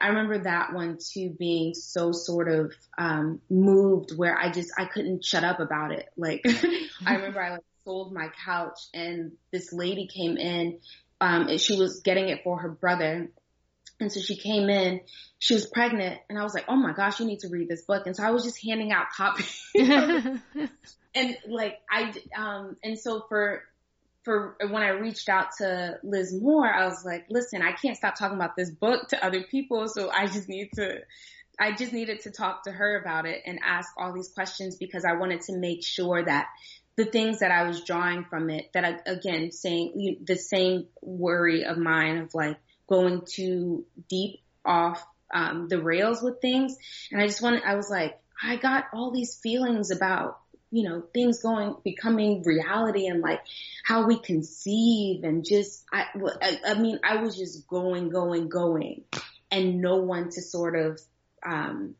I remember that one too being so sort of, um, moved where I just, I couldn't shut up about it. Like <laughs> I remember I like sold my couch and this lady came in, um, and she was getting it for her brother. And so she came in, she was pregnant, and I was like, oh my gosh, you need to read this book. And so I was just handing out copies <laughs> <laughs> and like I, um, and so for, for when I reached out to Liz Moore, I was like, listen, I can't stop talking about this book to other people. So I just need to, I just needed to talk to her about it and ask all these questions because I wanted to make sure that the things that I was drawing from it, that I, again, saying the same worry of mine of like going too deep off um, the rails with things. And I just wanted, I was like, I got all these feelings about you know, things going, becoming reality and like how we conceive and just, I, I, I mean, I was just going, going, going and no one to sort of, um,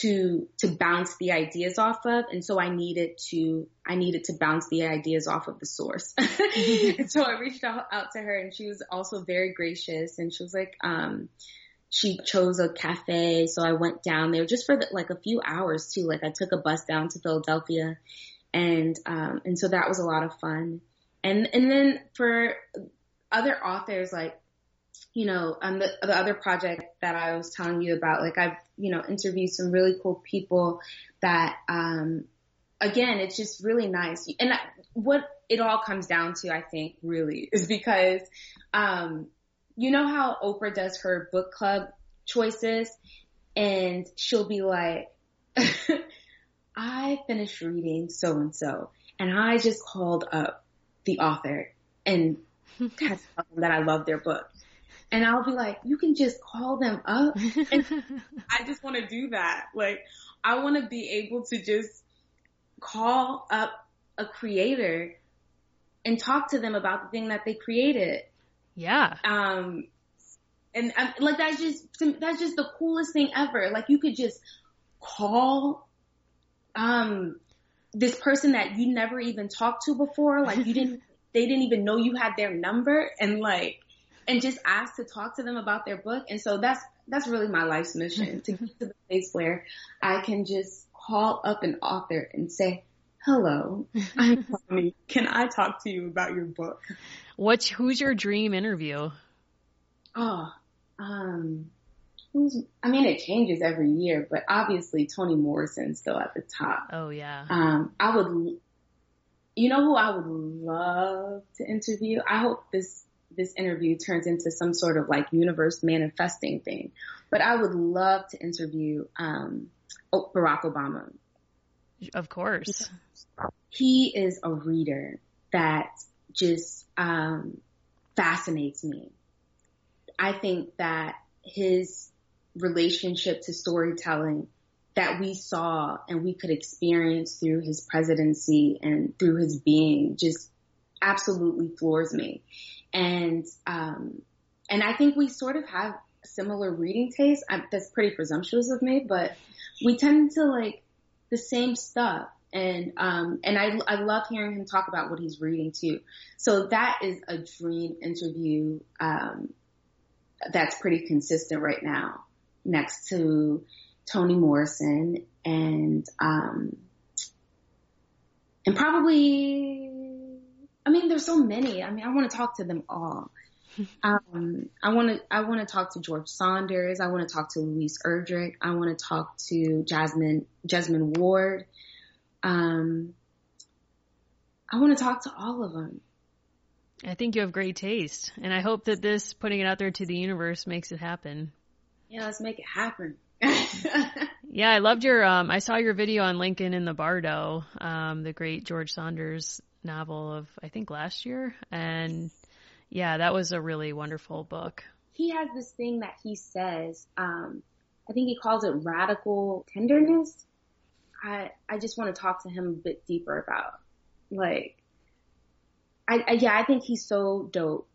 to, to bounce the ideas off of. And so I needed to, I needed to bounce the ideas off of the source. and <laughs> <laughs> so I reached out, out to her and she was also very gracious and she was like, um, she chose a cafe. So I went down there just for the, like a few hours too. Like I took a bus down to Philadelphia and, um, and so that was a lot of fun. And, and then for other authors, like, you know, um, the, the other project that I was telling you about, like I've, you know, interviewed some really cool people that, um, again, it's just really nice. And what it all comes down to, I think, really is because, um, you know how Oprah does her book club choices and she'll be like, <laughs> I finished reading so and so and I just called up the author and <laughs> had that I love their book. And I'll be like, you can just call them up. And <laughs> I just want to do that. Like, I want to be able to just call up a creator and talk to them about the thing that they created. Yeah. Um, and um, like that's just that's just the coolest thing ever. Like you could just call um this person that you never even talked to before. Like you didn't <laughs> they didn't even know you had their number and like and just ask to talk to them about their book. And so that's that's really my life's mission to get to the <laughs> place where I can just call up an author and say, "Hello, <laughs> I'm Tommy. Can I talk to you about your book?" What's who's your dream interview? Oh, um, who's? I mean, it changes every year, but obviously Toni Morrison's still at the top. Oh yeah. Um, I would. You know who I would love to interview? I hope this this interview turns into some sort of like universe manifesting thing. But I would love to interview um, Barack Obama. Of course. He is a reader that just um, fascinates me. I think that his relationship to storytelling that we saw and we could experience through his presidency and through his being just absolutely floors me. And, um, and I think we sort of have similar reading tastes. I, that's pretty presumptuous of me, but we tend to like the same stuff. And, um, and I, I love hearing him talk about what he's reading too. So that is a dream interview, um, that's pretty consistent right now next to Toni Morrison and, um, and probably I mean, there's so many. I mean, I want to talk to them all. Um, I want to, I want to talk to George Saunders. I want to talk to Louise Erdrich. I want to talk to Jasmine, Jesmyn Ward. Um, I want to talk to all of them. I think you have great taste, and I hope that this putting it out there to the universe makes it happen. Yeah, let's make it happen. <laughs> yeah, I loved your. Um, I saw your video on Lincoln in the Bardo, um, the great George Saunders novel of I think last year, and yeah, that was a really wonderful book. He has this thing that he says. Um, I think he calls it radical tenderness. I I just want to talk to him a bit deeper about like. I, I yeah, I think he's so dope.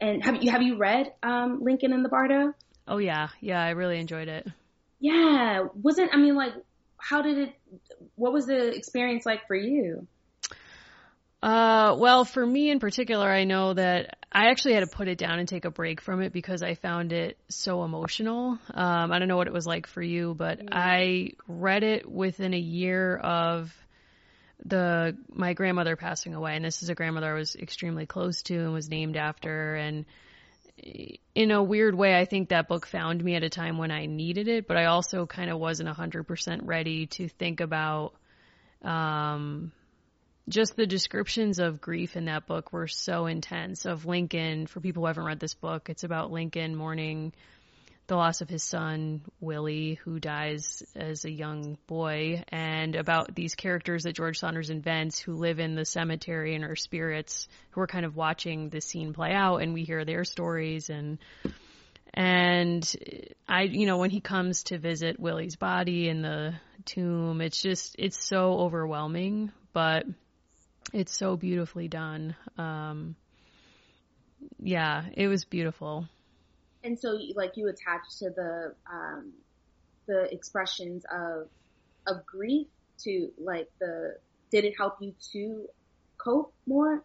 And have you have you read um, Lincoln in the Bardo? Oh yeah, yeah, I really enjoyed it. Yeah, wasn't I mean like how did it? What was the experience like for you? Uh, well, for me in particular, I know that I actually had to put it down and take a break from it because I found it so emotional. Um, I don't know what it was like for you, but mm-hmm. I read it within a year of the my grandmother passing away, and this is a grandmother I was extremely close to and was named after, and in a weird way, I think that book found me at a time when I needed it, but I also kind of wasn't a hundred percent ready to think about, um, just the descriptions of grief in that book were so intense of Lincoln. For people who haven't read this book, it's about Lincoln mourning the loss of his son, Willie, who dies as a young boy, and about these characters that George Saunders invents who live in the cemetery and are spirits who are kind of watching this scene play out, and we hear their stories and and I, you know, when he comes to visit Willie's body in the tomb, it's just, it's so overwhelming, but it's so beautifully done. Um, yeah, it was beautiful. And so, like, you attach to the um, the expressions of of grief to like the. Did it help you to cope more?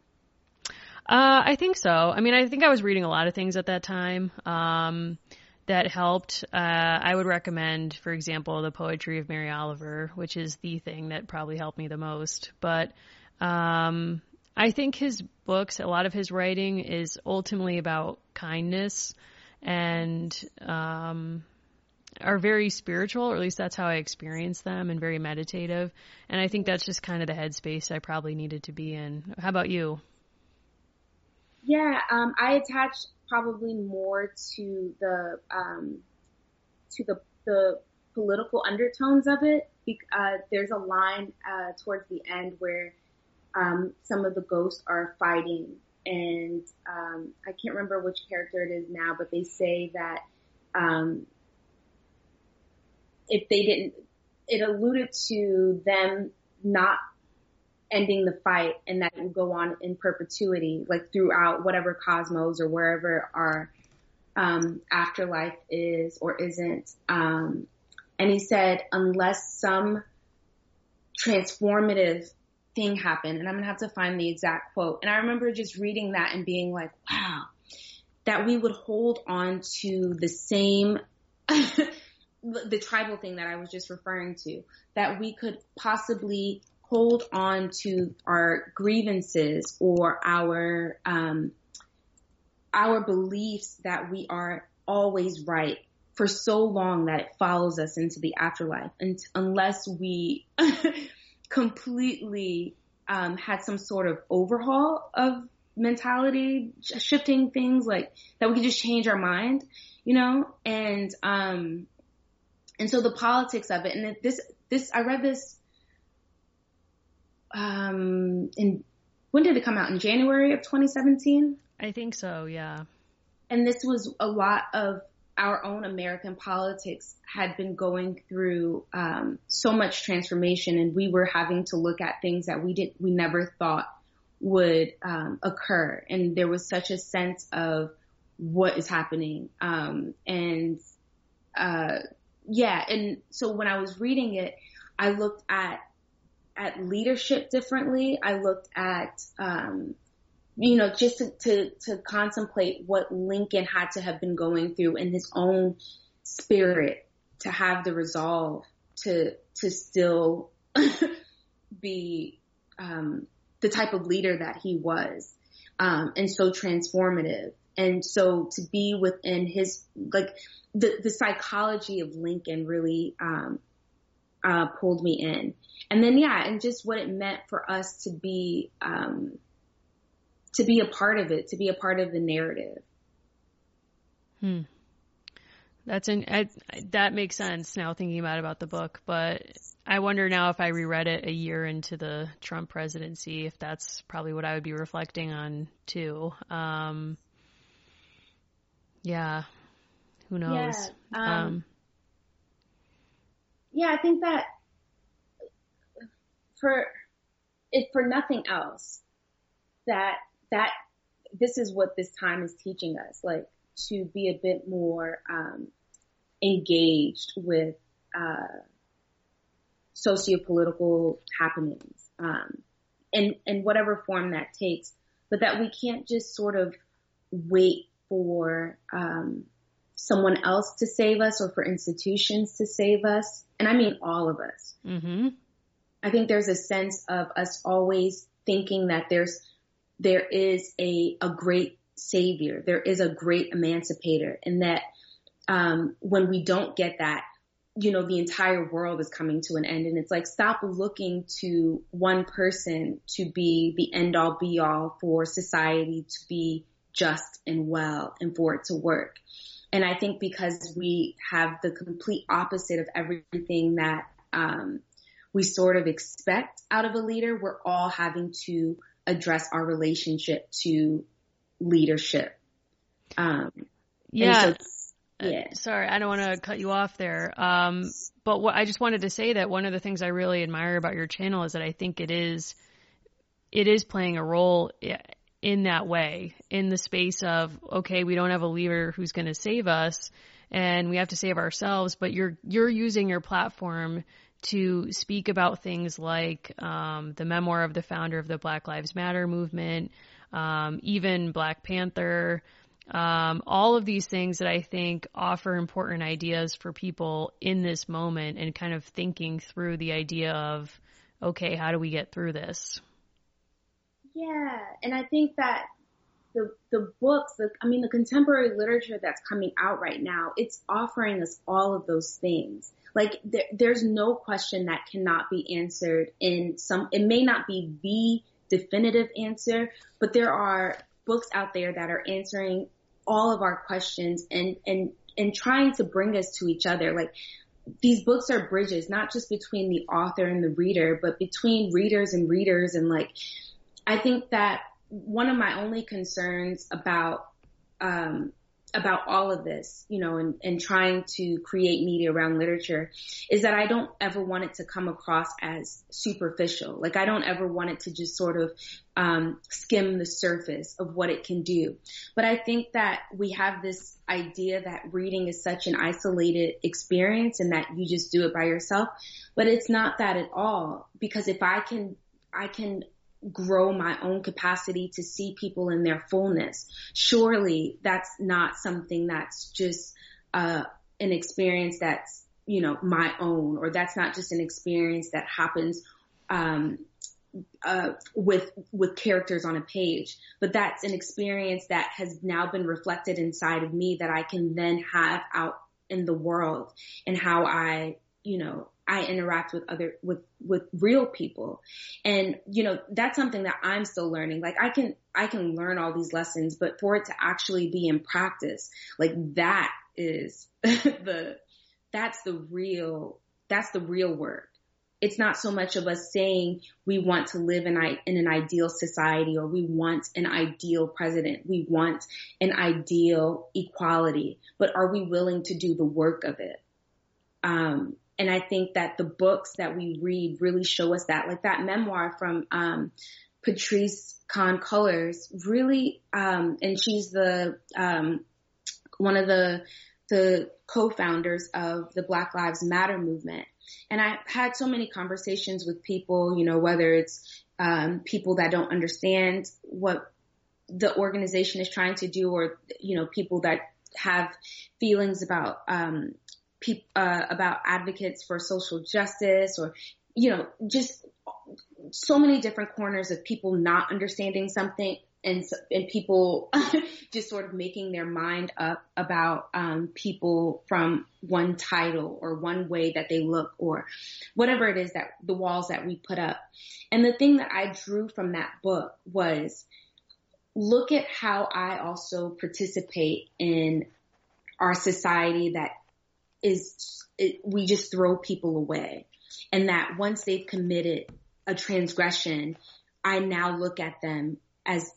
Uh, I think so. I mean, I think I was reading a lot of things at that time. Um, that helped. Uh, I would recommend, for example, the poetry of Mary Oliver, which is the thing that probably helped me the most. But um, I think his books, a lot of his writing is ultimately about kindness and um, are very spiritual, or at least that's how I experience them, and very meditative. And I think that's just kind of the headspace I probably needed to be in. How about you? Yeah, um, I attach probably more to the um, to the the political undertones of it. Uh, there's a line uh, towards the end where um, some of the ghosts are fighting. And um, I can't remember which character it is now, but they say that um, if they didn't, it alluded to them not ending the fight and that it would go on in perpetuity, like throughout whatever cosmos or wherever our um, afterlife is or isn't. Um, and he said, unless some transformative thing happened and I'm going to have to find the exact quote. And I remember just reading that and being like, wow, that we would hold on to the same <laughs> the tribal thing that I was just referring to, that we could possibly hold on to our grievances or our um, our beliefs that we are always right for so long that it follows us into the afterlife, and unless we <laughs> completely um, had some sort of overhaul of mentality, shifting things like that, we could just change our mind, you know, and um, and so the politics of it, and this, this, I read this, um, in, when did it come out? In January of 2017? I think so, yeah. And this was a lot of our own American politics had been going through um, so much transformation, and we were having to look at things that we did we never thought would um, occur, and there was such a sense of what is happening, um, and uh, yeah, and so when I was reading it, I looked at at leadership differently. I looked at um, you know, just to, to, to contemplate what Lincoln had to have been going through in his own spirit to have the resolve to to still <laughs> be um, the type of leader that he was, um, and so transformative. And so to be within his like the the psychology of Lincoln really um, uh, pulled me in. And then yeah, and just what it meant for us to be um, to be a part of it, to be a part of the narrative. Hmm. That's an I, that makes sense now thinking about about the book, but I wonder now if I reread it a year into the Trump presidency, if that's probably what I would be reflecting on too. Um, yeah, who knows? Yeah, um, um, yeah, I think that for if for nothing else, that that this is what this time is teaching us, like to be a bit more um, engaged with uh, sociopolitical happenings, um, in in whatever form that takes, but that we can't just sort of wait for um, someone else to save us or for institutions to save us, and I mean all of us. Mm-hmm. I think there's a sense of us always thinking that there's there is a, a great savior. There is a great emancipator and that, um, when we don't get that, you know, the entire world is coming to an end. And it's like, stop looking to one person to be the end all be all for society to be just and well and for it to work. And I think because we have the complete opposite of everything that, um, we sort of expect out of a leader, we're all having to address our relationship to leadership. Um, yeah. So, uh, yeah. Uh, sorry, I don't want to cut you off there. Um, but what I just wanted to say that one of the things I really admire about your channel is that I think it is, it is playing a role in that way, in the space of, okay, we don't have a leader who's going to save us and we have to save ourselves, but you're, you're using your platform to speak about things like um, the memoir of the founder of the Black Lives Matter movement, um, even Black Panther, um, all of these things that I think offer important ideas for people in this moment and kind of thinking through the idea of, okay, how do we get through this? Yeah, and I think that the the books, the, I mean, the contemporary literature that's coming out right now, it's offering us all of those things. Like there, there's no question that cannot be answered in some, it may not be the definitive answer, but there are books out there that are answering all of our questions and, and, and trying to bring us to each other. Like these books are bridges, not just between the author and the reader, but between readers and readers. And like, I think that one of my only concerns about, um, about all of this, you know, and, and trying to create media around literature is that I don't ever want it to come across as superficial. Like I don't ever want it to just sort of um, skim the surface of what it can do. But I think that we have this idea that reading is such an isolated experience and that you just do it by yourself. But it's not that at all because if I can, I can grow my own capacity to see people in their fullness. Surely that's not something that's just uh, an experience that's you know my own, or that's not just an experience that happens um, uh, with with characters on a page, but that's an experience that has now been reflected inside of me that I can then have out in the world and how I, you know, I interact with other with with real people. And you know, that's something that I'm still learning. Like I can I can learn all these lessons, but for it to actually be in practice, like that is <laughs> the that's the real that's the real work. It's not so much of us saying we want to live in, in an ideal society or we want an ideal president. We want an ideal equality, but are we willing to do the work of it? Um, and I think that the books that we read really show us that, like that memoir from, um, Patrisse Khan-Cullors really, um, and she's the, um, one of the, the co-founders of the Black Lives Matter movement. And I've had so many conversations with people, you know, whether it's, um, people that don't understand what the organization is trying to do or, you know, people that have feelings about, um, uh, about advocates for social justice or, you know, just so many different corners of people not understanding something and and people <laughs> just sort of making their mind up about um, people from one title or one way that they look or whatever it is that the walls that we put up. And the thing that I drew from that book was look at how I also participate in our society that is it, we just throw people away. And that once they've committed a transgression, I now look at them as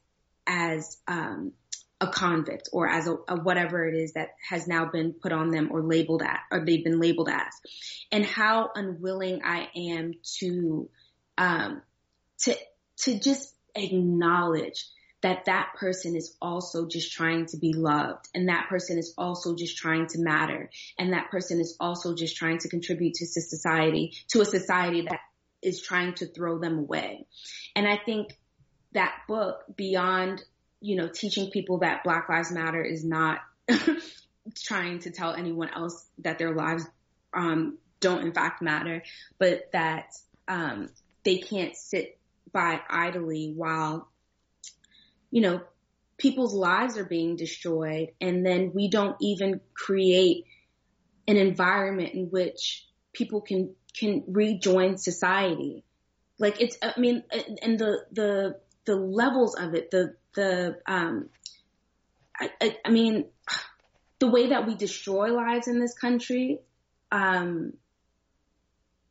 as um, a convict or as a, a, whatever it is that has now been put on them or labeled at or they've been labeled as, and how unwilling I am to um, to to just acknowledge that that person is also just trying to be loved and that person is also just trying to matter and that person is also just trying to contribute to society, to a society that is trying to throw them away. And I think that book beyond, you know, teaching people that Black Lives Matter is not <laughs> trying to tell anyone else that their lives, um, don't in fact matter, but that, um, they can't sit by idly while you know, people's lives are being destroyed and then we don't even create an environment in which people can, can rejoin society. Like it's, I mean, and the, the, the levels of it, the, the, um, I, I, I mean, the way that we destroy lives in this country, um,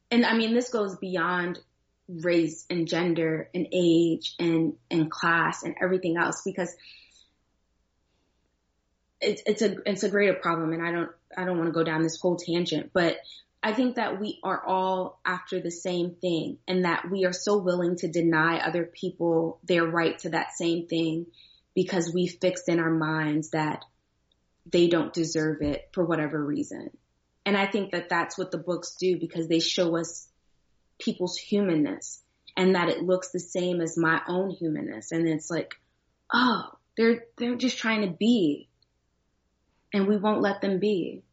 and I mean, this goes beyond race and gender and age and, and class and everything else because it's, it's a, it's a greater problem and I don't, I don't want to go down this whole tangent, but I think that we are all after the same thing and that we are so willing to deny other people their right to that same thing because we fixed in our minds that they don't deserve it for whatever reason. And I think that that's what the books do because they show us people's humanness and that it looks the same as my own humanness. And it's like, oh, they're, they're just trying to be and we won't let them be.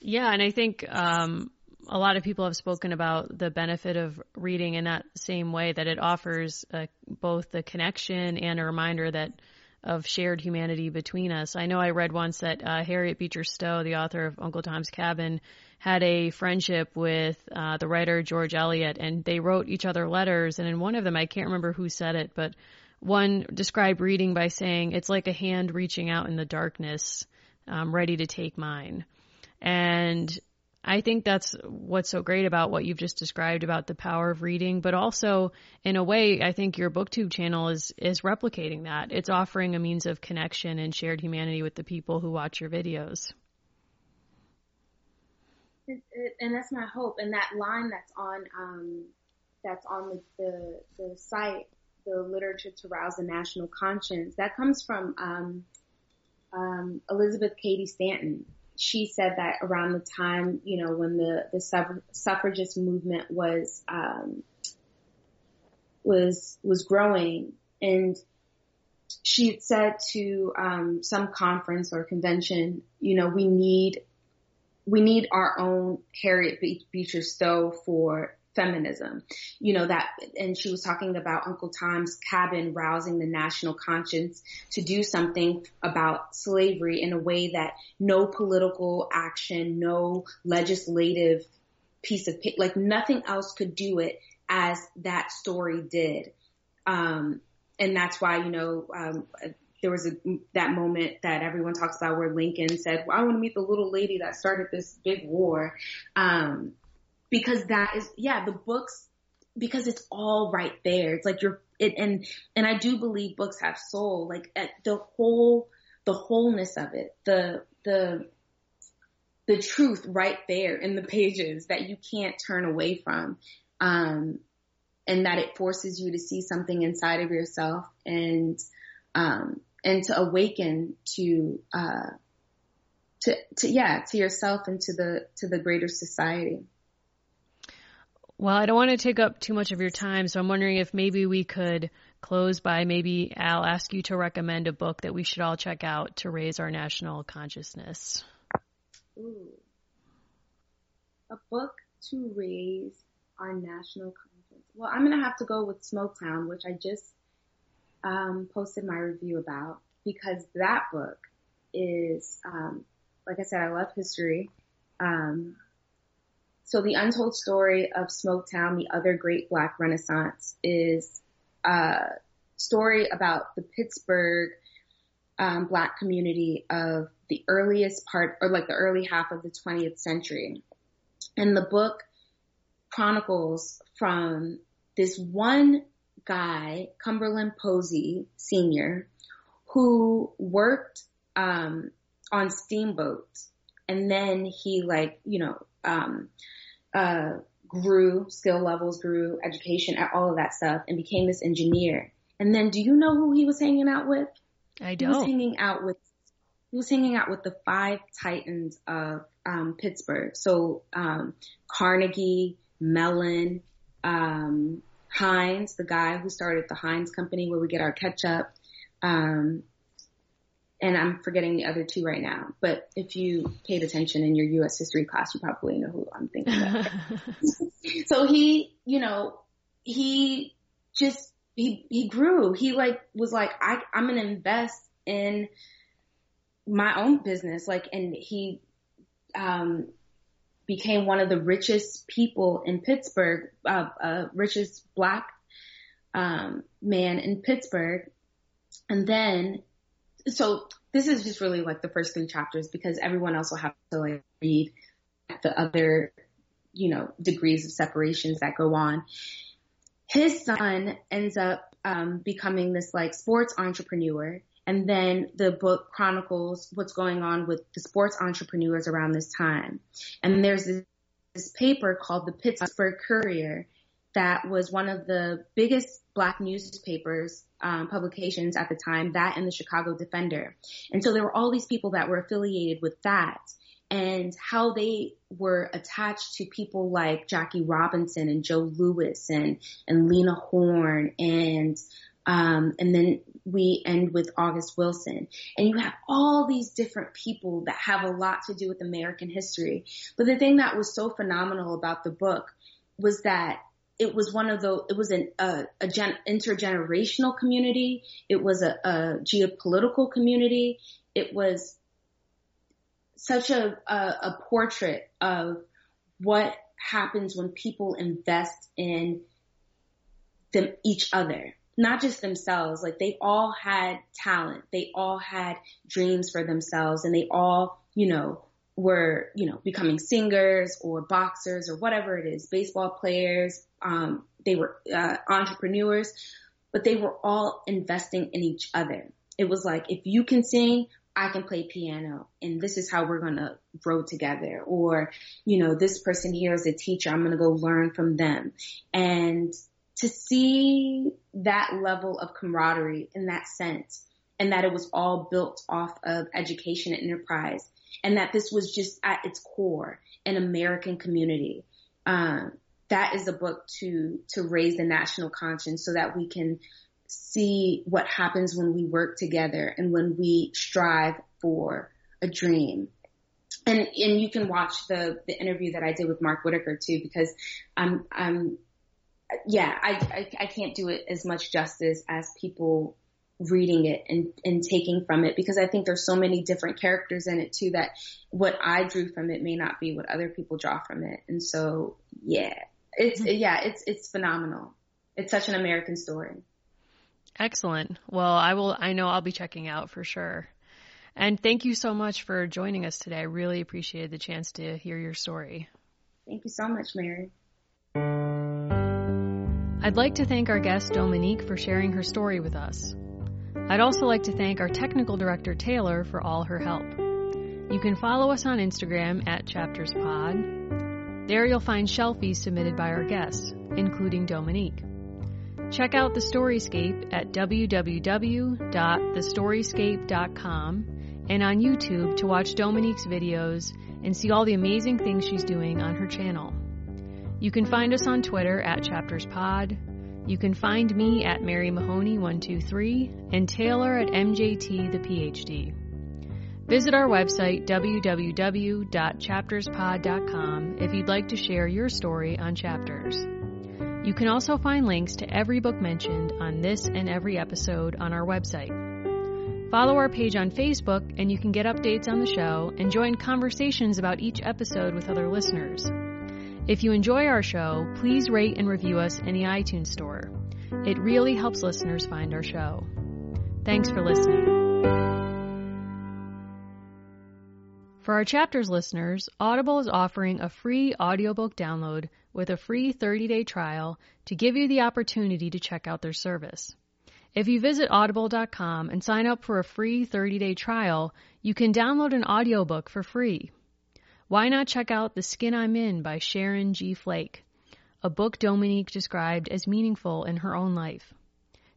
Yeah. And I think, um, a lot of people have spoken about the benefit of reading in that same way that it offers uh, both the connection and a reminder that of shared humanity between us. I know I read once that uh, Harriet Beecher Stowe, the author of Uncle Tom's Cabin, had a friendship with uh, the writer George Eliot, and they wrote each other letters. And in one of them, I can't remember who said it, but one described reading by saying it's like a hand reaching out in the darkness, um, ready to take mine. And I think that's what's so great about what you've just described about the power of reading, but also in a way, I think your booktube channel is, is replicating that. It's offering a means of connection and shared humanity with the people who watch your videos. It, it, and that's my hope. And that line that's on, um, that's on the, the, the site, the literature to rouse the national conscience, that comes from, um, um, Elizabeth Cady Stanton. She said that around the time, you know, when the, the suffragist movement was, um, was was growing, and she had said to um, some conference or convention, you know, we need we need our own Harriet Beecher Stowe for feminism. You know, that, and she was talking about Uncle Tom's Cabin rousing the national conscience to do something about slavery in a way that no political action, no legislative piece of, like nothing else could do it as that story did. Um, and that's why, you know, um, there was a, that moment that everyone talks about where Lincoln said, well, I want to meet the little lady that started this big war. Um, because that is, yeah, the books, because it's all right there. It's like you're, it, and, and I do believe books have soul, like the whole, the wholeness of it, the, the, the truth right there in the pages that you can't turn away from. Um, and that it forces you to see something inside of yourself and, um, and to awaken to, uh, to, to, yeah, to yourself and to the, to the greater society. Well, I don't want to take up too much of your time, so I'm wondering if maybe we could close by maybe I'll ask you to recommend a book that we should all check out to raise our national consciousness. Ooh. A book to raise our national consciousness. Well, I'm going to have to go with Smoketown, which I just um, posted my review about because that book is, um, like I said, I love history. Um, so the untold story of Smoketown, the other great black renaissance is a story about the Pittsburgh um, black community of the earliest part or like the early half of the 20th century. And the book chronicles from this one guy, Cumberland Posey Sr., who worked um, on steamboats and then he like, you know, um, uh, grew, skill levels grew, education, all of that stuff, and became this engineer. And then, do you know who he was hanging out with? I don't. He was hanging out with. He was hanging out with the five titans of um, Pittsburgh. So um, Carnegie, Mellon, um, Heinz, the guy who started the Heinz company where we get our ketchup, um, and I'm forgetting the other two right now. But if you paid attention in your U.S. history class, you probably know who I'm thinking of. <laughs> so he, you know, he just he he grew. He like was like I I'm gonna invest in my own business. Like, and he um became one of the richest people in Pittsburgh, uh, uh richest black um man in Pittsburgh. And then so this is just really like the first three chapters because everyone else will have to like read the other, you know, degrees of separations that go on. His son ends up um, becoming this like sports entrepreneur. And then the book chronicles what's going on with the sports entrepreneurs around this time. And there's this, this paper called the Pittsburgh Courier that was one of the biggest black newspapers um, publications at the time, that and the Chicago Defender. And so there were all these people that were affiliated with that and how they were attached to people like Jackie Robinson and Joe Louis and, and Lena Horne and, um, and then we end with August Wilson. And you have all these different people that have a lot to do with American history. But the thing that was so phenomenal about the book was that it was one of the, it was an, a, a gen, intergenerational community. It was a, a geopolitical community. It was such a, a, a portrait of what happens when people invest in them, each other, not just themselves. Like they all had talent. They all had dreams for themselves and they all, you know, were, you know, becoming singers or boxers or whatever it is, baseball players, um, they were uh, entrepreneurs, but they were all investing in each other. It was like, if you can sing, I can play piano and this is how we're going to grow together. Or, you know, this person here is a teacher. I'm going to go learn from them. And to see that level of camaraderie in that sense and that it was all built off of education and enterprise and that this was just at its core an American community. Um, that is a book to to raise the national conscience so that we can see what happens when we work together and when we strive for a dream. And and you can watch the the interview that I did with Mark Whitaker too because I'm I'm yeah I, I I can't do it as much justice as people reading it and, and taking from it because I think there's so many different characters in it too that what I drew from it may not be what other people draw from it. And so, yeah, it's, mm-hmm. yeah, it's, it's phenomenal. It's such an American story. Excellent. Well, I will, I know I'll be checking out for sure. And thank you so much for joining us today. I really appreciated the chance to hear your story. Thank you so much, Mary. I'd like to thank our guest Dominique for sharing her story with us. I'd also like to thank our technical director, Taylor, for all her help. You can follow us on Instagram at ChaptersPod. There you'll find shelfies submitted by our guests, including Dominique. Check out The Storyscape at www.thestoryscape.com and on YouTube to watch Dominique's videos and see all the amazing things she's doing on her channel. You can find us on Twitter at ChaptersPod you can find me at Mary Mahoney123 and Taylor at MJT the PhD. Visit our website www.chapterspod.com if you'd like to share your story on chapters. You can also find links to every book mentioned on this and every episode on our website. Follow our page on Facebook and you can get updates on the show and join conversations about each episode with other listeners. If you enjoy our show, please rate and review us in the iTunes Store. It really helps listeners find our show. Thanks for listening. For our chapters listeners, Audible is offering a free audiobook download with a free 30-day trial to give you the opportunity to check out their service. If you visit audible.com and sign up for a free 30-day trial, you can download an audiobook for free. Why not check out The Skin I'm In by Sharon G. Flake, a book Dominique described as meaningful in her own life.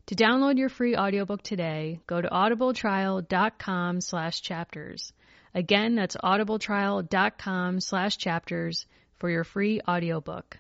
To download your free audiobook today, go to audibletrial.com slash chapters. Again, that's audibletrial.com slash chapters for your free audiobook.